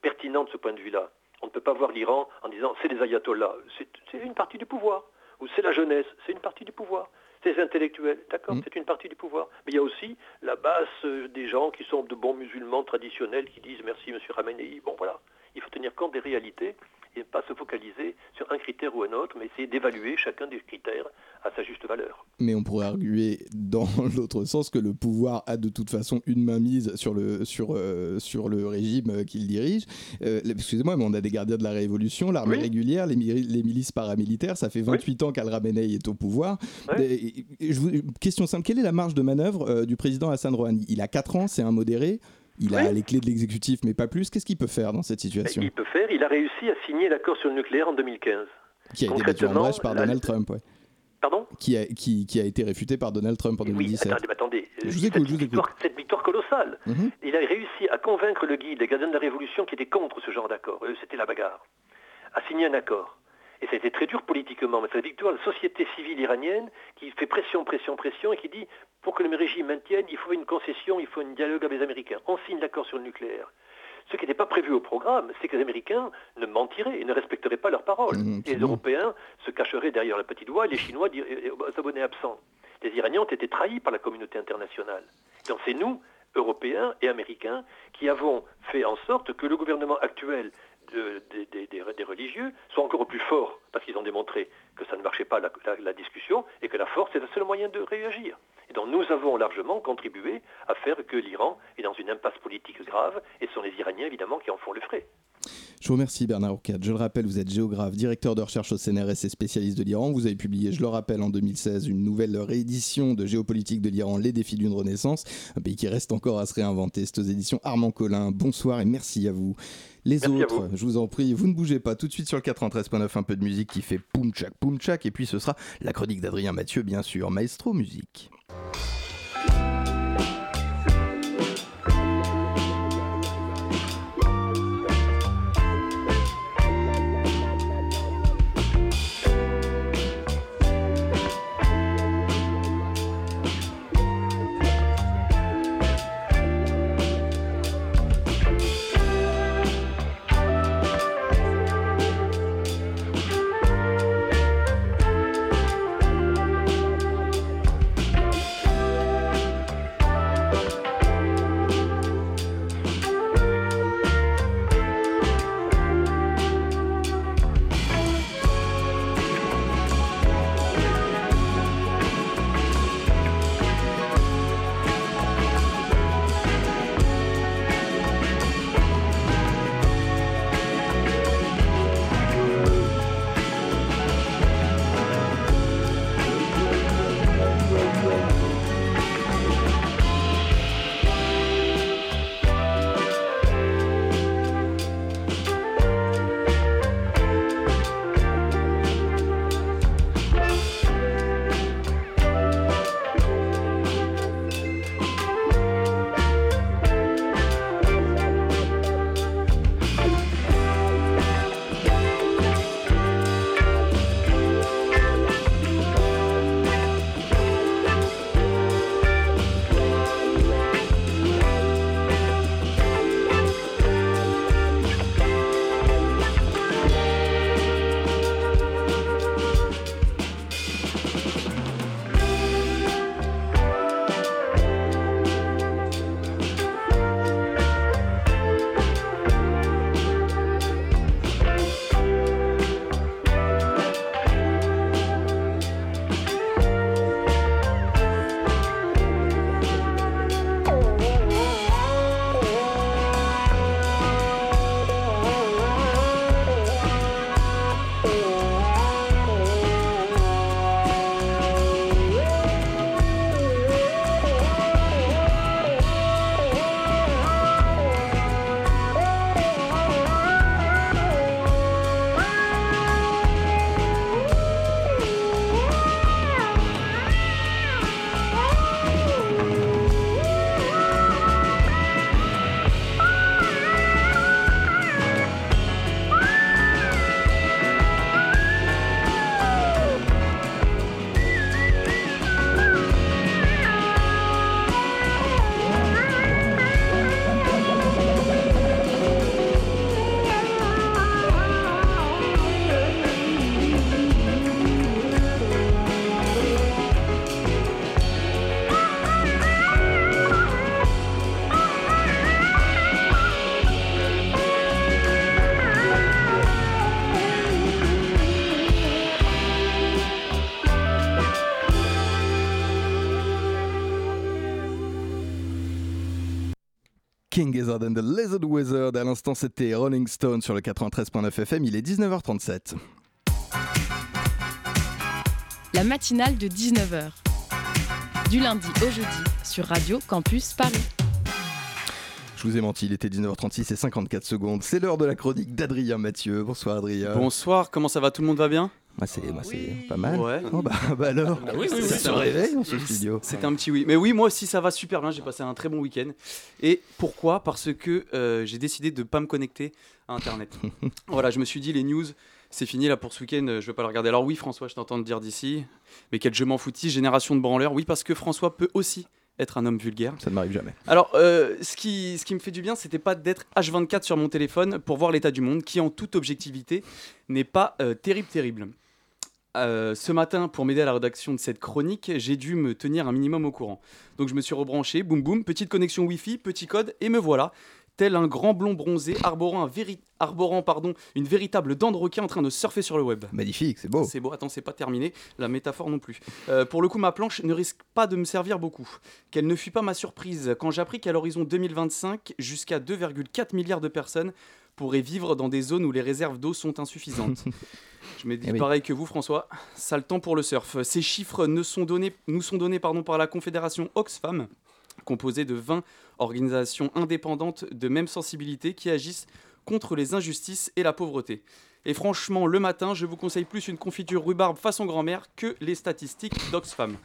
pertinent de ce point de vue-là. On ne peut pas voir l'Iran en disant c'est les ayatollahs, c'est une partie du pouvoir. Ou c'est la jeunesse, c'est une partie du pouvoir. C'est les intellectuels, d'accord, Mm. c'est une partie du pouvoir. Mais il y a aussi la base euh, des gens qui sont de bons musulmans traditionnels qui disent merci monsieur Khamenei. Bon voilà, il faut tenir compte des réalités et pas se focaliser sur un critère ou un autre, mais essayer d'évaluer chacun des critères à sa juste valeur. Mais on pourrait arguer dans l'autre sens que le pouvoir a de toute façon une main mise sur le, sur, euh, sur le régime qu'il dirige. Euh, excusez-moi, mais on a des gardiens de la Révolution, l'armée régulière, les, les, milices paramilitaires, ça fait 28 ans qu'Al-Ramenei est au pouvoir. question simple, quelle est la marge de manœuvre euh, du président Hassan Rouhani? Il a 4 ans, c'est un modéré il a les clés de l'exécutif, mais pas plus. Qu'est-ce qu'il peut faire dans cette situation Il peut faire. Il a réussi à signer l'accord sur le nucléaire en 2015. Qui a été battu en brèche par Donald Trump, ouais. Pardon qui a, qui, qui a, été réfuté par Donald Trump en 2017. Oui, attendez, attendez. Je vous écoute, cette, je vous victoire, cette victoire colossale. Mhm. Il a réussi à convaincre le guide, les gardiens de la Révolution, qui étaient contre ce genre d'accord. Eux, c'était la bagarre. À signer un accord. Et ça a été très dur politiquement, mais c'est la victoire de la société civile iranienne qui fait pression, pression, pression et qui dit pour que le régime maintienne, il faut une concession, il faut un dialogue avec les Américains. On signe l'accord sur le nucléaire. Ce qui n'était pas prévu au programme, c'est que les Américains ne mentiraient et ne respecteraient pas leurs paroles. Mmh, et les Européens se cacheraient derrière le petit doigt et les Chinois s'abonnaient absents. Les Iraniens ont été trahis par la communauté internationale. Donc c'est nous, Européens et Américains, qui avons fait en sorte que le gouvernement actuel des, religieux sont encore plus forts, parce qu'ils ont démontré que ça ne marchait pas la, discussion, et que la force est le seul moyen de réagir. Et donc nous avons largement contribué à faire que l'Iran est dans une impasse politique grave, et ce sont les Iraniens évidemment qui en font le frais. Je vous remercie Bernard Ourcade. Je le rappelle, vous êtes géographe, directeur de recherche au CNRS et spécialiste de l'Iran. Vous avez publié, je le rappelle, en 2016 une nouvelle réédition de Géopolitique de l'Iran, Les défis d'une renaissance, un pays qui reste encore à se réinventer. C'est aux éditions Armand Collin. Bonsoir et merci à vous. Les autres, je vous en prie, vous ne bougez pas. Tout de suite sur le 93.9, un peu de musique qui fait poum tchak poum tchak. Et puis ce sera la chronique d'Adrien Mathieu, bien sûr. Maestro Musique. King Gizzard and the Lizard Wizard. À l'instant, c'était Rolling Stone sur le 93.9 FM. Il est 19h37. La matinale de 19h. Du lundi au jeudi sur Radio Campus Paris. Je vous ai menti, il était 19h36 et 54 secondes. C'est l'heure de la chronique d'Adrien Mathieu. Bonsoir Adrien. Bonsoir, comment ça va? Tout le monde va bien? Moi c'est pas mal. Ouais. Oh, bah, bah alors, Ah oui, oui, oui, ça c'est se réveille dans ce studio. C'était un petit oui. Mais oui, moi aussi ça va super bien. J'ai passé un très bon week-end. Et pourquoi? Parce que euh, j'ai décidé de ne pas me connecter à Internet. voilà, je me suis dit les news, c'est fini là pour ce week-end. euh, Je vais pas le regarder. Alors oui, François, je t'entends te dire d'ici. Mais quel je m'en foutis, génération de branleurs. Oui, parce que François peut aussi être un homme vulgaire. Ça ne m'arrive jamais. Alors, euh, ce, qui, ce qui me fait du bien, c'était pas d'être H24 sur mon téléphone pour voir l'état du monde, qui en toute objectivité n'est pas euh, terrible, terrible. Euh, ce matin, pour m'aider à la rédaction de cette chronique, j'ai dû me tenir un minimum au courant. Donc je me suis rebranché, boum boum, petite connexion Wi-Fi, petit code, et me voilà, tel un grand blond bronzé arborant, un véri- arborant pardon, une véritable dent de requin en train de surfer sur le web. Magnifique, c'est beau. C'est beau, attends, c'est pas terminé, la métaphore non plus. Euh, pour le coup, ma planche ne risque pas de me servir beaucoup. Quelle ne fut pas ma surprise quand j'appris qu'à l'horizon 2025, jusqu'à 2,4 milliards de personnes pourraient vivre dans des zones où les réserves d'eau sont insuffisantes. Je me dis Eh oui. pareil que vous, François, ça le temps pour le surf. Ces chiffres ne sont donnés, nous sont donnés pardon, par la Confédération Oxfam, composée de 20 organisations indépendantes de même sensibilité qui agissent contre les injustices et la pauvreté. Et franchement, le matin, je vous conseille plus une confiture rhubarbe façon grand-mère que les statistiques d'Oxfam.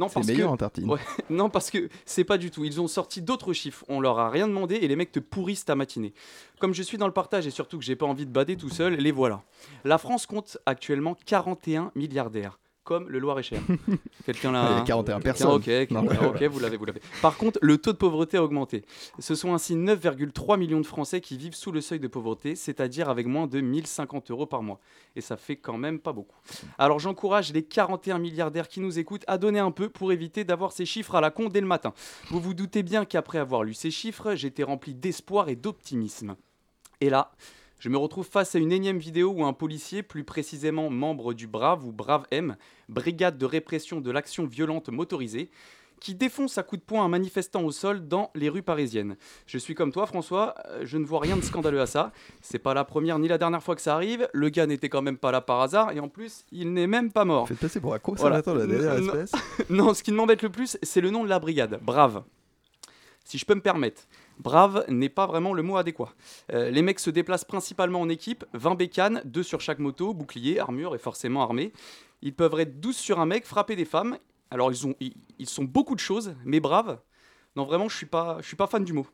Non, C'est parce que meilleur en tartine. Ouais. non, parce que c'est pas du tout. Ils ont sorti d'autres chiffres. On leur a rien demandé et les mecs te pourrissent ta matinée. Comme je suis dans le partage et surtout que j'ai pas envie de bader tout seul, les voilà. La France compte actuellement 41 milliardaires, comme le Loir-et-Cher. Quelqu'un là. Il y a hein 41 personnes. Ok, ok, vous l'avez, vous l'avez. Par contre, le taux de pauvreté a augmenté. Ce sont ainsi 9,3 millions de Français qui vivent sous le seuil de pauvreté, c'est-à-dire avec moins de 1050 euros par mois. Et ça fait quand même pas beaucoup. Alors j'encourage les 41 milliardaires qui nous écoutent à donner un peu pour éviter d'avoir ces chiffres à la con dès le matin. Vous vous doutez bien qu'après avoir lu ces chiffres, j'étais rempli d'espoir et d'optimisme. Et là, je me retrouve face à une énième vidéo où un policier, plus précisément membre du BRAV ou BRAV M, Brigade de répression de l'action violente motorisée, qui défonce à coups de poing un manifestant au sol dans les rues parisiennes. Je suis comme toi, François, euh, je ne vois rien de scandaleux à ça. C'est pas la première ni la dernière fois que ça arrive. Le gars n'était quand même pas là par hasard et en plus, il n'est même pas mort. Faites passer pour un Voilà. conservateur de la dernière Non, espèce. non, ce qui m'embête le plus, c'est le nom de la brigade, Brave. Si je peux me permettre, Brave n'est pas vraiment le mot adéquat. Euh, les mecs se déplacent principalement en équipe, 20 bécanes, 2 sur chaque moto, bouclier, armure et forcément armés. Ils peuvent être 12 sur un mec, frapper des femmes. Alors ils, ont, ils, ils sont beaucoup de choses, mais braves. Non, vraiment, je suis pas, je suis pas fan du mot.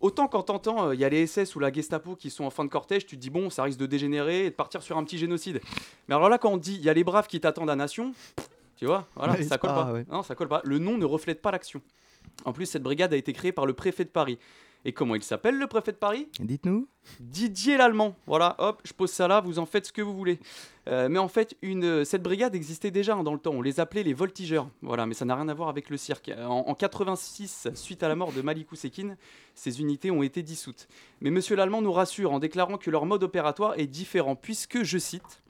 Autant quand t'entends, il y a les SS ou la Gestapo qui sont en fin de cortège, tu te dis bon, ça risque de dégénérer et de partir sur un petit génocide. Mais alors là, quand on dit il y a les braves qui t'attendent à nation, tu vois, voilà, ça colle ah, pas. ouais. Non, ça colle pas. Le nom ne reflète pas l'action. En plus, cette brigade a été créée par le préfet de Paris. Et comment il s'appelle le préfet de Paris? Dites-nous. Didier l'Allemand. Voilà, hop, je pose ça là, vous en faites ce que vous voulez. Euh, mais en fait, une, cette brigade existait déjà hein, dans le temps. On les appelait les voltigeurs. Voilà, mais ça n'a rien à voir avec le cirque. En, en 86, suite à la mort de Malikou Sekine, ces unités ont été dissoutes. Mais Monsieur l'Allemand nous rassure en déclarant que leur mode opératoire est différent, puisque, je cite,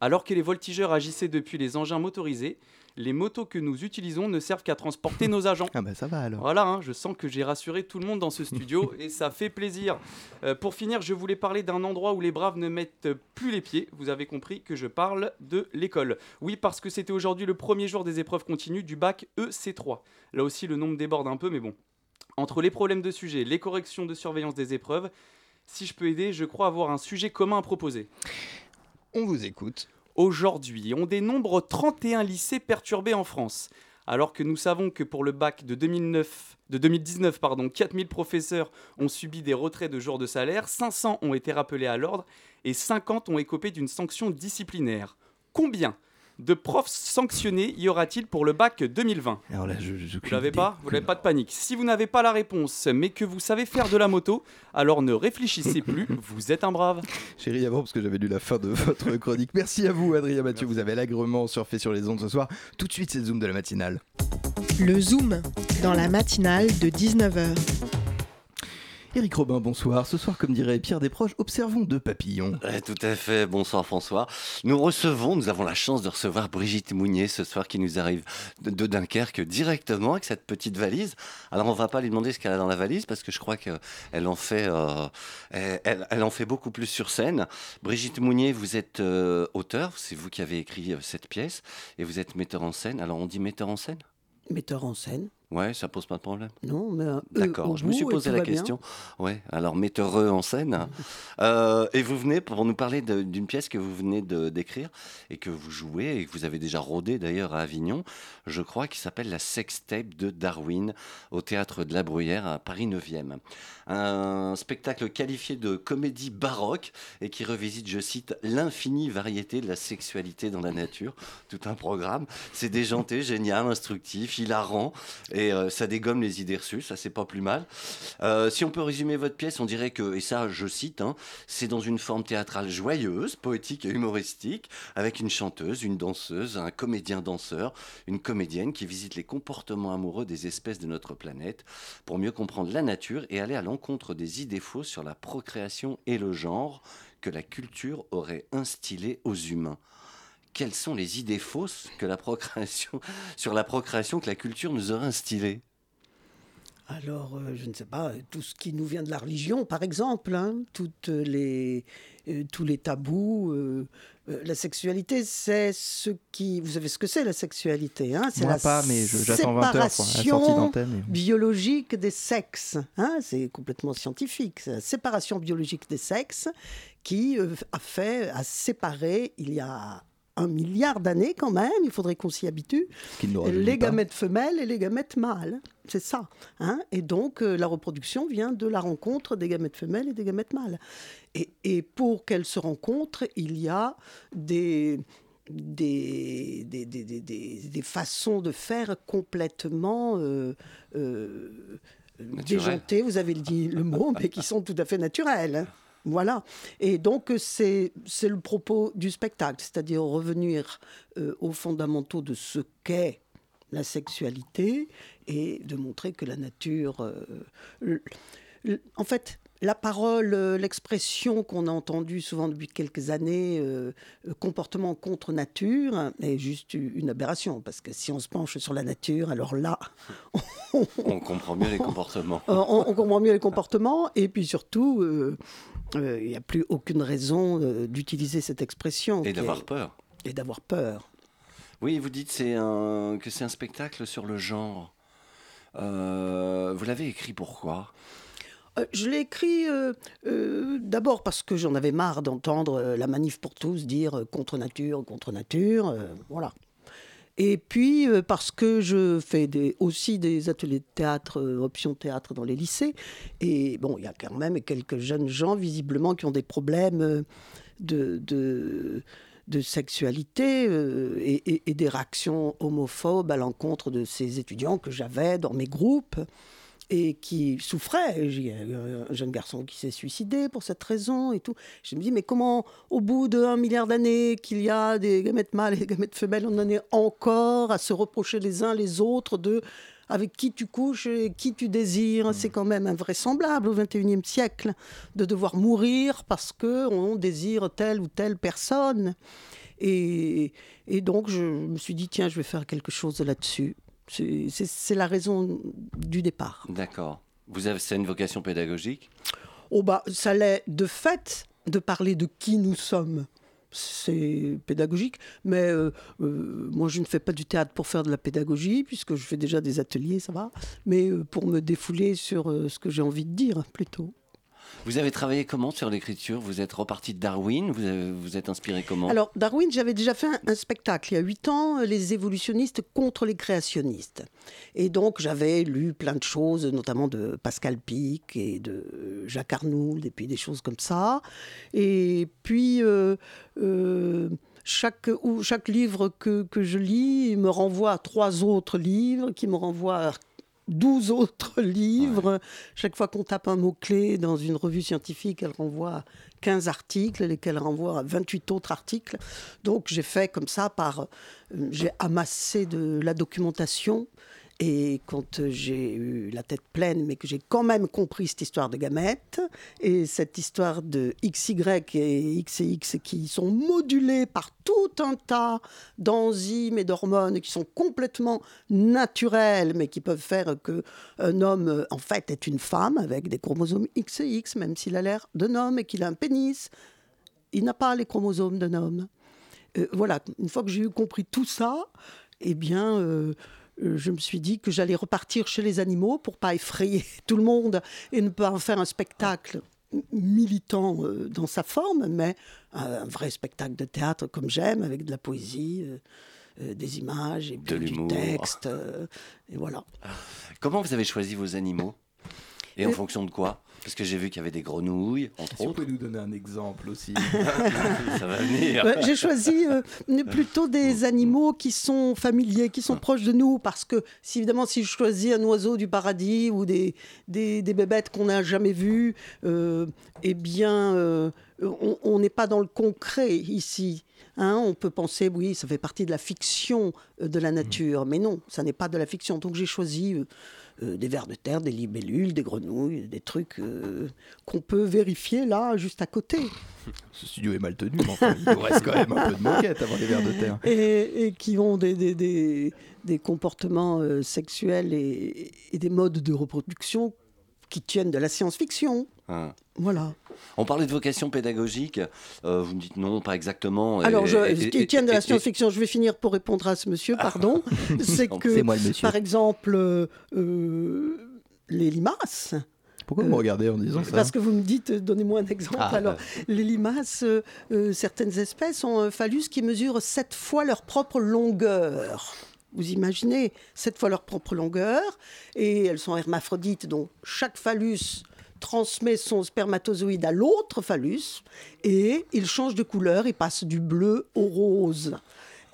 alors que les voltigeurs agissaient depuis les engins motorisés, les motos que nous utilisons ne servent qu'à transporter nos agents. Ah bah ça va alors. Voilà, hein, je sens que j'ai rassuré tout le monde dans ce studio et ça fait plaisir. Euh, pour finir, je voulais parler d'un endroit où les braves ne mettent plus les pieds. Vous avez compris que je parle de l'école. Oui, parce que c'était aujourd'hui le premier jour des épreuves continues du bac EC3. Là aussi, le nombre déborde un peu, mais bon. Entre les problèmes de sujet, les corrections de surveillance des épreuves, si je peux aider, je crois avoir un sujet commun à proposer. On vous écoute. Aujourd'hui, on dénombre 31 lycées perturbés en France. Alors que nous savons que pour le bac de, 2009, de 2019, pardon, 4000 professeurs ont subi des retraits de jours de salaire, 500 ont été rappelés à l'ordre et 50 ont écopé d'une sanction disciplinaire. Combien de profs sanctionnés y aura-t-il pour le bac 2020 Alors là, je, je Vous l'avez pas Vous n'avez pas de panique. Si vous n'avez pas la réponse, mais que vous savez faire de la moto, alors ne réfléchissez plus, vous êtes un brave. Chérie, avant, parce que j'avais lu la fin de votre chronique. Merci à vous, Adrien Mathieu. Vous avez allègrement surfé sur les ondes ce soir. Tout de suite, c'est le Zoom de la matinale. Le Zoom, dans la matinale de 19h. Éric Robin, bonsoir. Ce soir, comme dirait Pierre Desproges, observons deux papillons. tout à fait. Bonsoir François. Nous recevons, nous avons la chance de recevoir Brigitte Mounier ce soir qui nous arrive de, Dunkerque directement avec cette petite valise. Alors on va pas lui demander ce qu'elle a dans la valise parce que je crois qu'elle en fait, euh, elle, en fait beaucoup plus sur scène. Brigitte Mounier, vous êtes euh, auteur, c'est vous qui avez écrit euh, cette pièce et vous êtes metteur en scène. Alors on dit metteur en scène? Metteur en scène. Ouais, ça pose pas de problème. Non, mais. Euh, D'accord, je me suis posé la question. Ouais, alors metteur en scène. Euh, et vous venez pour nous parler d'une pièce que vous venez d'écrire et que vous jouez et que vous avez déjà rodé d'ailleurs à Avignon, je crois, qui s'appelle La Sextape de Darwin au théâtre de la Bruyère à Paris 9e. Un spectacle qualifié de comédie baroque et qui revisite, je cite, l'infinie variété de la sexualité dans la nature. Tout un programme. C'est déjanté, génial, instructif, hilarant. Et euh, ça dégomme les idées reçues, ça c'est pas plus mal. Euh, si on peut résumer votre pièce, on dirait que, et ça je cite, hein, c'est dans une forme théâtrale joyeuse, poétique et humoristique, avec une chanteuse, une danseuse, un comédien-danseur, une comédienne qui visite les comportements amoureux des espèces de notre planète pour mieux comprendre la nature et aller à l'encontre des idées fausses sur la procréation et le genre que la culture aurait instillées aux humains quelles sont les idées fausses que la procréation, sur la procréation que la culture nous aurait instillées? Alors, euh, je ne sais pas, tout ce qui nous vient de la religion, par exemple, hein, toutes les, euh, tous les tabous. Euh, la sexualité, c'est ce qui. Vous savez ce que c'est la sexualité hein? C'est la pas, mais j'attends 20 heures séparation biologique des sexes. Hein? C'est complètement scientifique. C'est la séparation biologique des sexes qui a fait, a séparé il y a un milliard d'années quand même, il faudrait qu'on s'y habitue, les gamètes femelles et les gamètes mâles. C'est ça. Hein et donc, euh, la reproduction vient de la rencontre des gamètes femelles et des gamètes mâles. Et, pour qu'elles se rencontrent, il y a des, des, des, des, façons de faire complètement euh, euh, déjantées, vous avez dit le mot, mais qui sont tout à fait naturelles. Voilà. Et donc, c'est le propos du spectacle, c'est-à-dire revenir euh, aux fondamentaux de ce qu'est la sexualité et de montrer que la nature. Euh, en fait, la parole, euh, l'expression qu'on a entendue souvent depuis quelques années, comportement contre nature, est juste une aberration. Parce que si on se penche sur la nature, alors là. On, comprend mieux les comportements. on, on, comprend mieux les comportements. Et puis surtout, euh, il n'y a plus aucune raison euh, d'utiliser cette expression. Et d'avoir peur. Et d'avoir peur. Oui, vous dites c'est un, que c'est un spectacle sur le genre. Euh, vous l'avez écrit pourquoi? Je l'ai écrit d'abord parce que j'en avais marre d'entendre la manif pour tous dire contre nature, contre nature. voilà. Et puis, euh, parce que je fais aussi des ateliers de théâtre, euh, option théâtre dans les lycées. Et bon, il y a quand même quelques jeunes gens, visiblement, qui ont des problèmes euh, de, sexualité et, des réactions homophobes à l'encontre de ces étudiants que j'avais dans mes groupes et qui souffrait. J'ai un jeune garçon qui s'est suicidé pour cette raison et tout. Je me dis, mais comment, au bout d'un milliard d'années qu'il y a des gamètes mâles et des gamètes femelles, on en est encore à se reprocher les uns les autres de avec qui tu couches et qui tu désires. Mmh. C'est quand même invraisemblable au XXIe siècle de devoir mourir parce qu'on désire telle ou telle personne. Et, et donc, je me suis dit, tiens, je vais faire quelque chose là-dessus. C'est la raison du départ. D'accord. Vous avez c'est une vocation pédagogique? Oh bah ça l'est de fait de parler de qui nous sommes. C'est pédagogique, mais euh, euh, moi je ne fais pas du théâtre pour faire de la pédagogie, puisque je fais déjà des ateliers, ça va, mais euh, pour me défouler sur ce que j'ai envie de dire plutôt. Vous avez travaillé comment sur l'écriture? Vous êtes reparti de Darwin Vous vous êtes inspiré comment? Alors, Darwin, j'avais déjà fait un, spectacle il y a huit ans, Les évolutionnistes contre les créationnistes. Et donc, j'avais lu plein de choses, notamment de Pascal Pic et de Jacques Arnould, et puis des choses comme ça. Et puis. Euh, euh, chaque, ou chaque livre que, que, je lis me renvoie à trois autres livres qui me renvoient à 12 autres livres. Chaque fois qu'on tape un mot-clé dans une revue scientifique, elle renvoie à 15 articles, lesquels renvoient à 28 autres articles. Donc j'ai fait comme ça par... Euh, j'ai amassé de la documentation Et quand j'ai eu la tête pleine, mais que j'ai quand même compris cette histoire de gamètes et cette histoire de XY et XX qui sont modulés par tout un tas d'enzymes et d'hormones qui sont complètement naturelles, mais qui peuvent faire qu'un homme, en fait, est une femme avec des chromosomes X et X, même s'il a l'air d'un homme et qu'il a un pénis. Il n'a pas les chromosomes d'un homme. Euh, voilà, une fois que j'ai eu compris tout ça, eh bien, euh, euh, je me suis dit que j'allais repartir chez les animaux pour pas effrayer tout le monde et ne pas en faire un spectacle militant euh, dans sa forme, mais un vrai spectacle de théâtre comme j'aime, avec de la poésie, euh, des images et de du texte. et voilà. Comment vous avez choisi vos animaux? Et en fonction de quoi? Parce que j'ai vu qu'il y avait des grenouilles, entre si autres. Vous pouvez nous donner un exemple aussi Ça va venir. j'ai choisi euh, plutôt des animaux qui sont familiers, qui sont proches de nous, parce que si, évidemment, si je choisis un oiseau du paradis ou des, des, bébêtes qu'on n'a jamais vues, euh, eh bien, euh, on n'est pas dans le concret ici. Hein, on peut penser, oui, ça fait partie de la fiction de la nature, mais non, ça n'est pas de la fiction. Donc j'ai choisi euh, des vers de terre, des libellules, des grenouilles, des trucs euh, qu'on peut vérifier là, juste à côté. Ce studio est mal tenu, mais enfin, il nous reste quand même un peu de moquette avant les vers de terre. Et, qui ont des, des, des, comportements euh, sexuels et, et, des modes de reproduction qui tiennent de la science-fiction. Ah. Voilà. On parlait de vocation pédagogique. Euh, vous me dites non, pas exactement. Alors, ce qui tient de la science-fiction, je vais finir pour répondre à ce monsieur, pardon. c'est que, moi, le monsieur. par exemple, euh, les limaces. Pourquoi vous me regardez en disant ça Parce que vous me dites, donnez-moi un exemple. Ah, Alors, les limaces, euh, certaines espèces ont un phallus qui mesure sept fois leur propre longueur. Vous imaginez, sept fois leur propre longueur, et elles sont hermaphrodites, donc chaque phallus transmet son spermatozoïde à l'autre phallus, et il change de couleur, il passe du bleu au rose.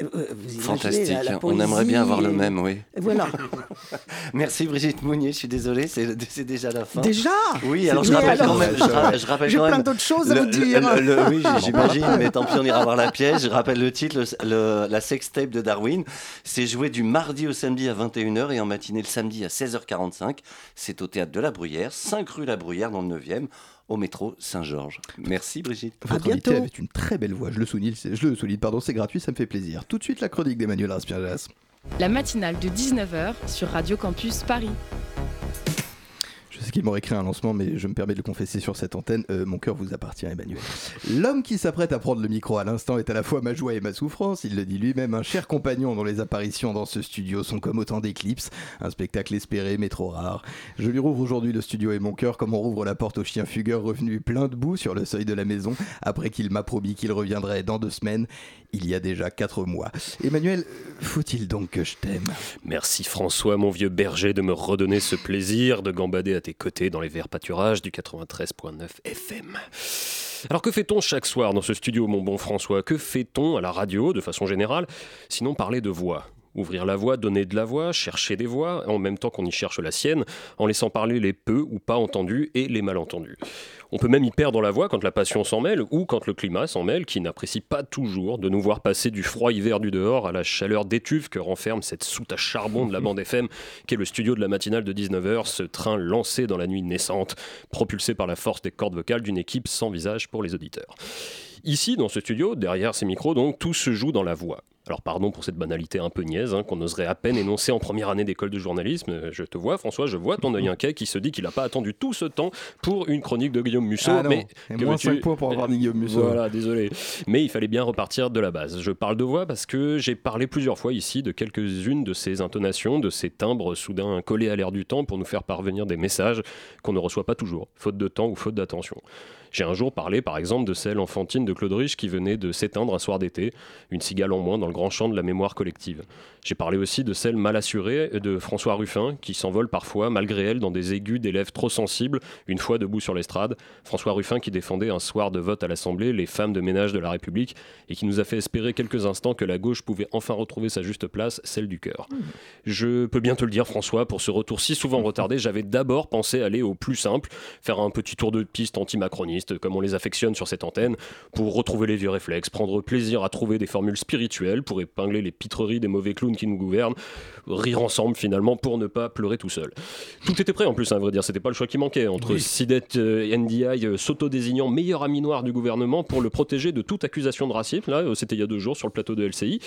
Euh, euh, Fantastique, on aimerait bien avoir le même, oui. Voilà. Merci Brigitte Mounier, je suis désolé, c'est déjà la fin. Déjà? Oui, alors je rappelle quand même. Je, rappelle J'ai plein d'autres choses à vous dire. oui, j'imagine, mais tant pis, on ira voir la pièce. Je rappelle le titre, le, la sextape de Darwin. C'est joué du mardi au samedi à 21h et en matinée le samedi à 16h45. C'est au théâtre de la Bruyère, 5 rue La Bruyère dans le 9e au métro Saint-Georges. Merci Brigitte. Votre invité avait une très belle voix, je le souligne, je le souligne, pardon, c'est gratuit, ça me fait plaisir. Tout de suite la chronique d'Emmanuel Raspiagas. La matinale de 19h sur Radio Campus Paris. Qu'il m'aurait créé un lancement, mais je me permets de le confesser sur cette antenne. Euh, mon cœur vous appartient, Emmanuel. L'homme qui s'apprête à prendre le micro à l'instant est à la fois ma joie et ma souffrance. Il le dit lui-même, un cher compagnon dont les apparitions dans ce studio sont comme autant d'éclipses. Un spectacle espéré, mais trop rare. Je lui rouvre aujourd'hui le studio et mon cœur comme on rouvre la porte au chien fugueur revenu plein de boue sur le seuil de la maison après qu'il m'a promis qu'il reviendrait dans deux semaines il y a déjà quatre mois. Emmanuel, faut-il donc que je t'aime? Merci François, mon vieux berger, de me redonner ce plaisir de gambader à tes côtés dans les verts pâturages du 93.9 FM. Alors que fait-on chaque soir dans ce studio, mon bon François? Que fait-on à la radio, de façon générale, sinon parler de voix Ouvrir la voix, donner de la voix, chercher des voix, en même temps qu'on y cherche la sienne, en laissant parler les peu ou pas entendus et les mal entendus. On peut même y perdre la voix quand la passion s'en mêle ou quand le climat s'en mêle, qui n'apprécie pas toujours de nous voir passer du froid hiver du dehors à la chaleur d'étuve que renferme cette soute à charbon de la bande FM, qui est le studio de la matinale de 19h, ce train lancé dans la nuit naissante, propulsé par la force des cordes vocales d'une équipe sans visage pour les auditeurs. Ici, dans ce studio, derrière ces micros, donc, tout se joue dans la voix. Alors pardon pour cette banalité un peu niaise hein, qu'on oserait à peine énoncer en première année d'école de journalisme. Je te vois François, je vois ton œil inquiet qui se dit qu'il n'a pas attendu tout ce temps pour une chronique de Guillaume Musso. Ah mais et moins 5 points pour avoir Guillaume Musso. Voilà, désolé. Mais il fallait bien repartir de la base. Je parle de voix parce que j'ai parlé plusieurs fois ici de quelques-unes de ces intonations, de ces timbres soudain collés à l'air du temps pour nous faire parvenir des messages qu'on ne reçoit pas toujours, faute de temps ou faute d'attention. J'ai un jour parlé, par exemple, de celle enfantine de Claude Rich qui venait de s'éteindre un soir d'été, une cigale en moins dans le grand champ de la mémoire collective. J'ai parlé aussi de celle mal assurée de François Ruffin, qui s'envole parfois, malgré elle, dans des aigus d'élèves trop sensibles, une fois debout sur l'estrade. François Ruffin qui défendait un soir de vote à l'Assemblée les femmes de ménage de la République et qui nous a fait espérer quelques instants que la gauche pouvait enfin retrouver sa juste place, celle du cœur. Je peux bien te le dire, François, pour ce retour si souvent retardé, j'avais d'abord pensé aller au plus simple, faire un petit tour de piste anti-macroniste comme on les affectionne sur cette antenne, pour retrouver les vieux réflexes, prendre plaisir à trouver des formules spirituelles pour épingler les pitreries des mauvais clowns qui nous gouvernent, rire ensemble finalement pour ne pas pleurer tout seul. Tout était prêt en plus, à vrai dire, c'était pas le choix qui manquait entre Sidet et NDI s'auto-désignant meilleur ami noir du gouvernement pour le protéger de toute accusation de racisme, là c'était il y a deux jours sur le plateau de LCI,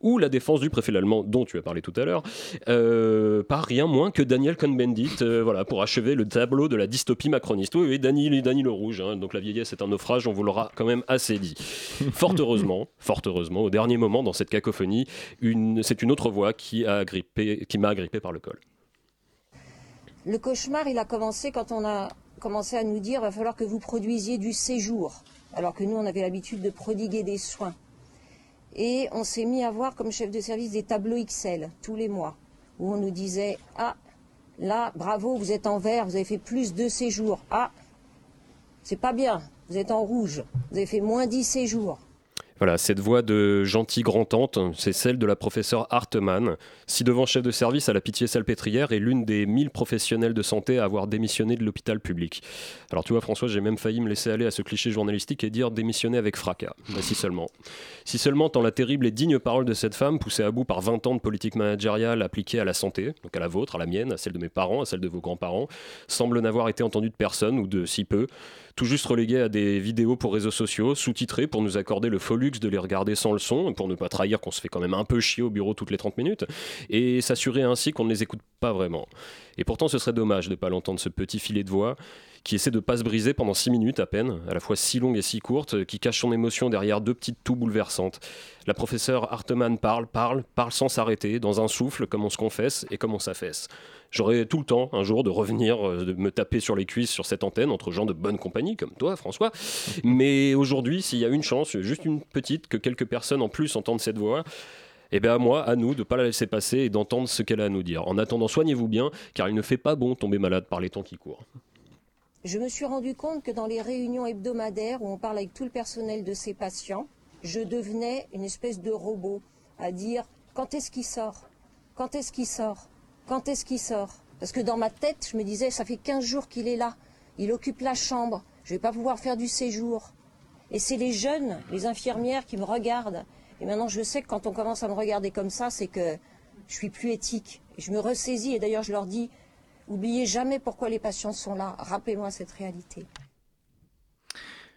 ou la défense du préfet allemand dont tu as parlé tout à l'heure, euh, par rien moins que Daniel Cohn-Bendit, euh, voilà, pour achever le tableau de la dystopie macroniste. Oui, oui, Dany, Dany le Rouge, hein. donc la vieillesse est un naufrage, on vous l'aura quand même assez dit. fort heureusement, fort heureusement, au dernier moment dans cette cacophonie, c'est une autre voix qui m'a agrippé, par le col. Le cauchemar, il a commencé quand on a commencé à nous dire va falloir que vous produisiez du séjour, alors que nous, on avait l'habitude de prodiguer des soins. Et on s'est mis à voir comme chef de service des tableaux XL tous les mois, où on nous disait Ah, là, bravo, vous êtes en vert, vous avez fait plus de séjours. Ah, c'est pas bien, vous êtes en rouge, vous avez fait moins 10 séjours. Voilà, cette voix de gentille grand-tante, c'est celle de la professeure Hartmann, si devant chef de service à la pitié salpêtrière et l'une des 1000 professionnels de santé à avoir démissionné de l'hôpital public. Alors tu vois François, j'ai même failli me laisser aller à ce cliché journalistique et dire démissionner avec fracas. Bah, si seulement. Si seulement tant la terrible et digne parole de cette femme, poussée à bout par 20 ans de politique managériale appliquée à la santé, donc à la vôtre, à la mienne, à celle de mes parents, à celle de vos grands-parents, semble n'avoir été entendue de personne ou de si peu, tout juste relégué à des vidéos pour réseaux sociaux, sous-titrées pour nous accorder le faux luxe de les regarder sans le son, pour ne pas trahir qu'on se fait quand même un peu chier au bureau toutes les 30 minutes, et s'assurer ainsi qu'on ne les écoute pas vraiment. Et pourtant, ce serait dommage de ne pas l'entendre, ce petit filet de voix qui essaie de pas se briser pendant 6 minutes à peine, à la fois si longue et si courte, qui cache son émotion derrière deux petites toux bouleversantes. La professeure Hartmann parle, parle, parle sans s'arrêter, dans un souffle, comme on se confesse et comme on s'affaisse. J'aurai tout le temps, un jour, de revenir, euh, de me taper sur les cuisses sur cette antenne entre gens de bonne compagnie, comme toi, François. Mais aujourd'hui, s'il y a une chance, juste une petite, que quelques personnes en plus entendent cette voix, eh bien à moi, à nous, de ne pas la laisser passer et d'entendre ce qu'elle a à nous dire. En attendant, soignez-vous bien, car il ne fait pas bon tomber malade par les temps qui courent. Je me suis rendu compte que dans les réunions hebdomadaires où on parle avec tout le personnel de ces patients, je devenais une espèce de robot à dire quand est-ce qu'il sort? Quand est-ce qu'il sort? Quand est-ce qu'il sort? Parce que dans ma tête, je me disais, ça fait 15 jours qu'il est là. Il occupe la chambre. Je ne vais pas pouvoir faire du séjour. Et c'est les jeunes, les infirmières qui me regardent. Et maintenant, je sais que quand on commence à me regarder comme ça, c'est que je suis plus éthique. Et je me ressaisis. Et d'ailleurs, je leur dis, oubliez jamais pourquoi les patients sont là. Rappelez-moi cette réalité.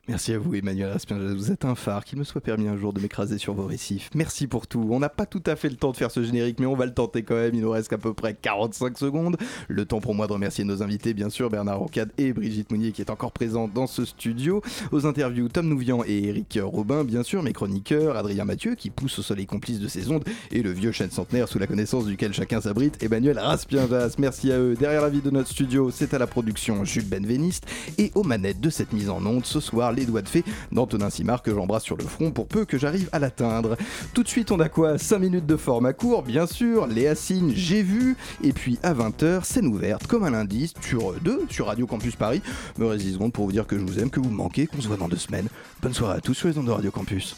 Merci à vous, Emmanuel Aspinjaz. Vous êtes un phare qui me soit permis un jour de m'écraser sur vos récifs. Merci pour tout. On n'a pas tout à fait le temps de faire ce générique, mais on va le tenter quand même. Il nous reste qu'à peu près 45 secondes. Le temps pour moi de remercier nos invités, bien sûr, Bernard Rocade et Brigitte Mounier, qui est encore présent dans ce studio. Aux interviews, Tom Nouvian et Eric Robin, bien sûr, mes chroniqueurs, Adrien Mathieu, qui pousse au soleil complice de ses ondes, et le vieux chêne centenaire sous la connaissance duquel chacun s'abrite, Emmanuel Raspienjas. Merci à eux. Derrière la vie de notre studio, c'est à la production Jules Benveniste, et aux manettes de cette mise en onde, ce soir, les doigts de fée d'Antonin Simard que j'embrasse sur le front pour peu que j'arrive à l'atteindre. Tout de suite, on a quoi? 5 minutes de format court, bien sûr, Léa Signe, j'ai vu, et puis à 20h, scène ouverte, comme un lundi, sur 2, sur Radio Campus Paris. Me reste 10 secondes pour vous dire que je vous aime, que vous manquez, qu'on se voit dans deux semaines. Bonne soirée à tous sur les ondes de Radio Campus.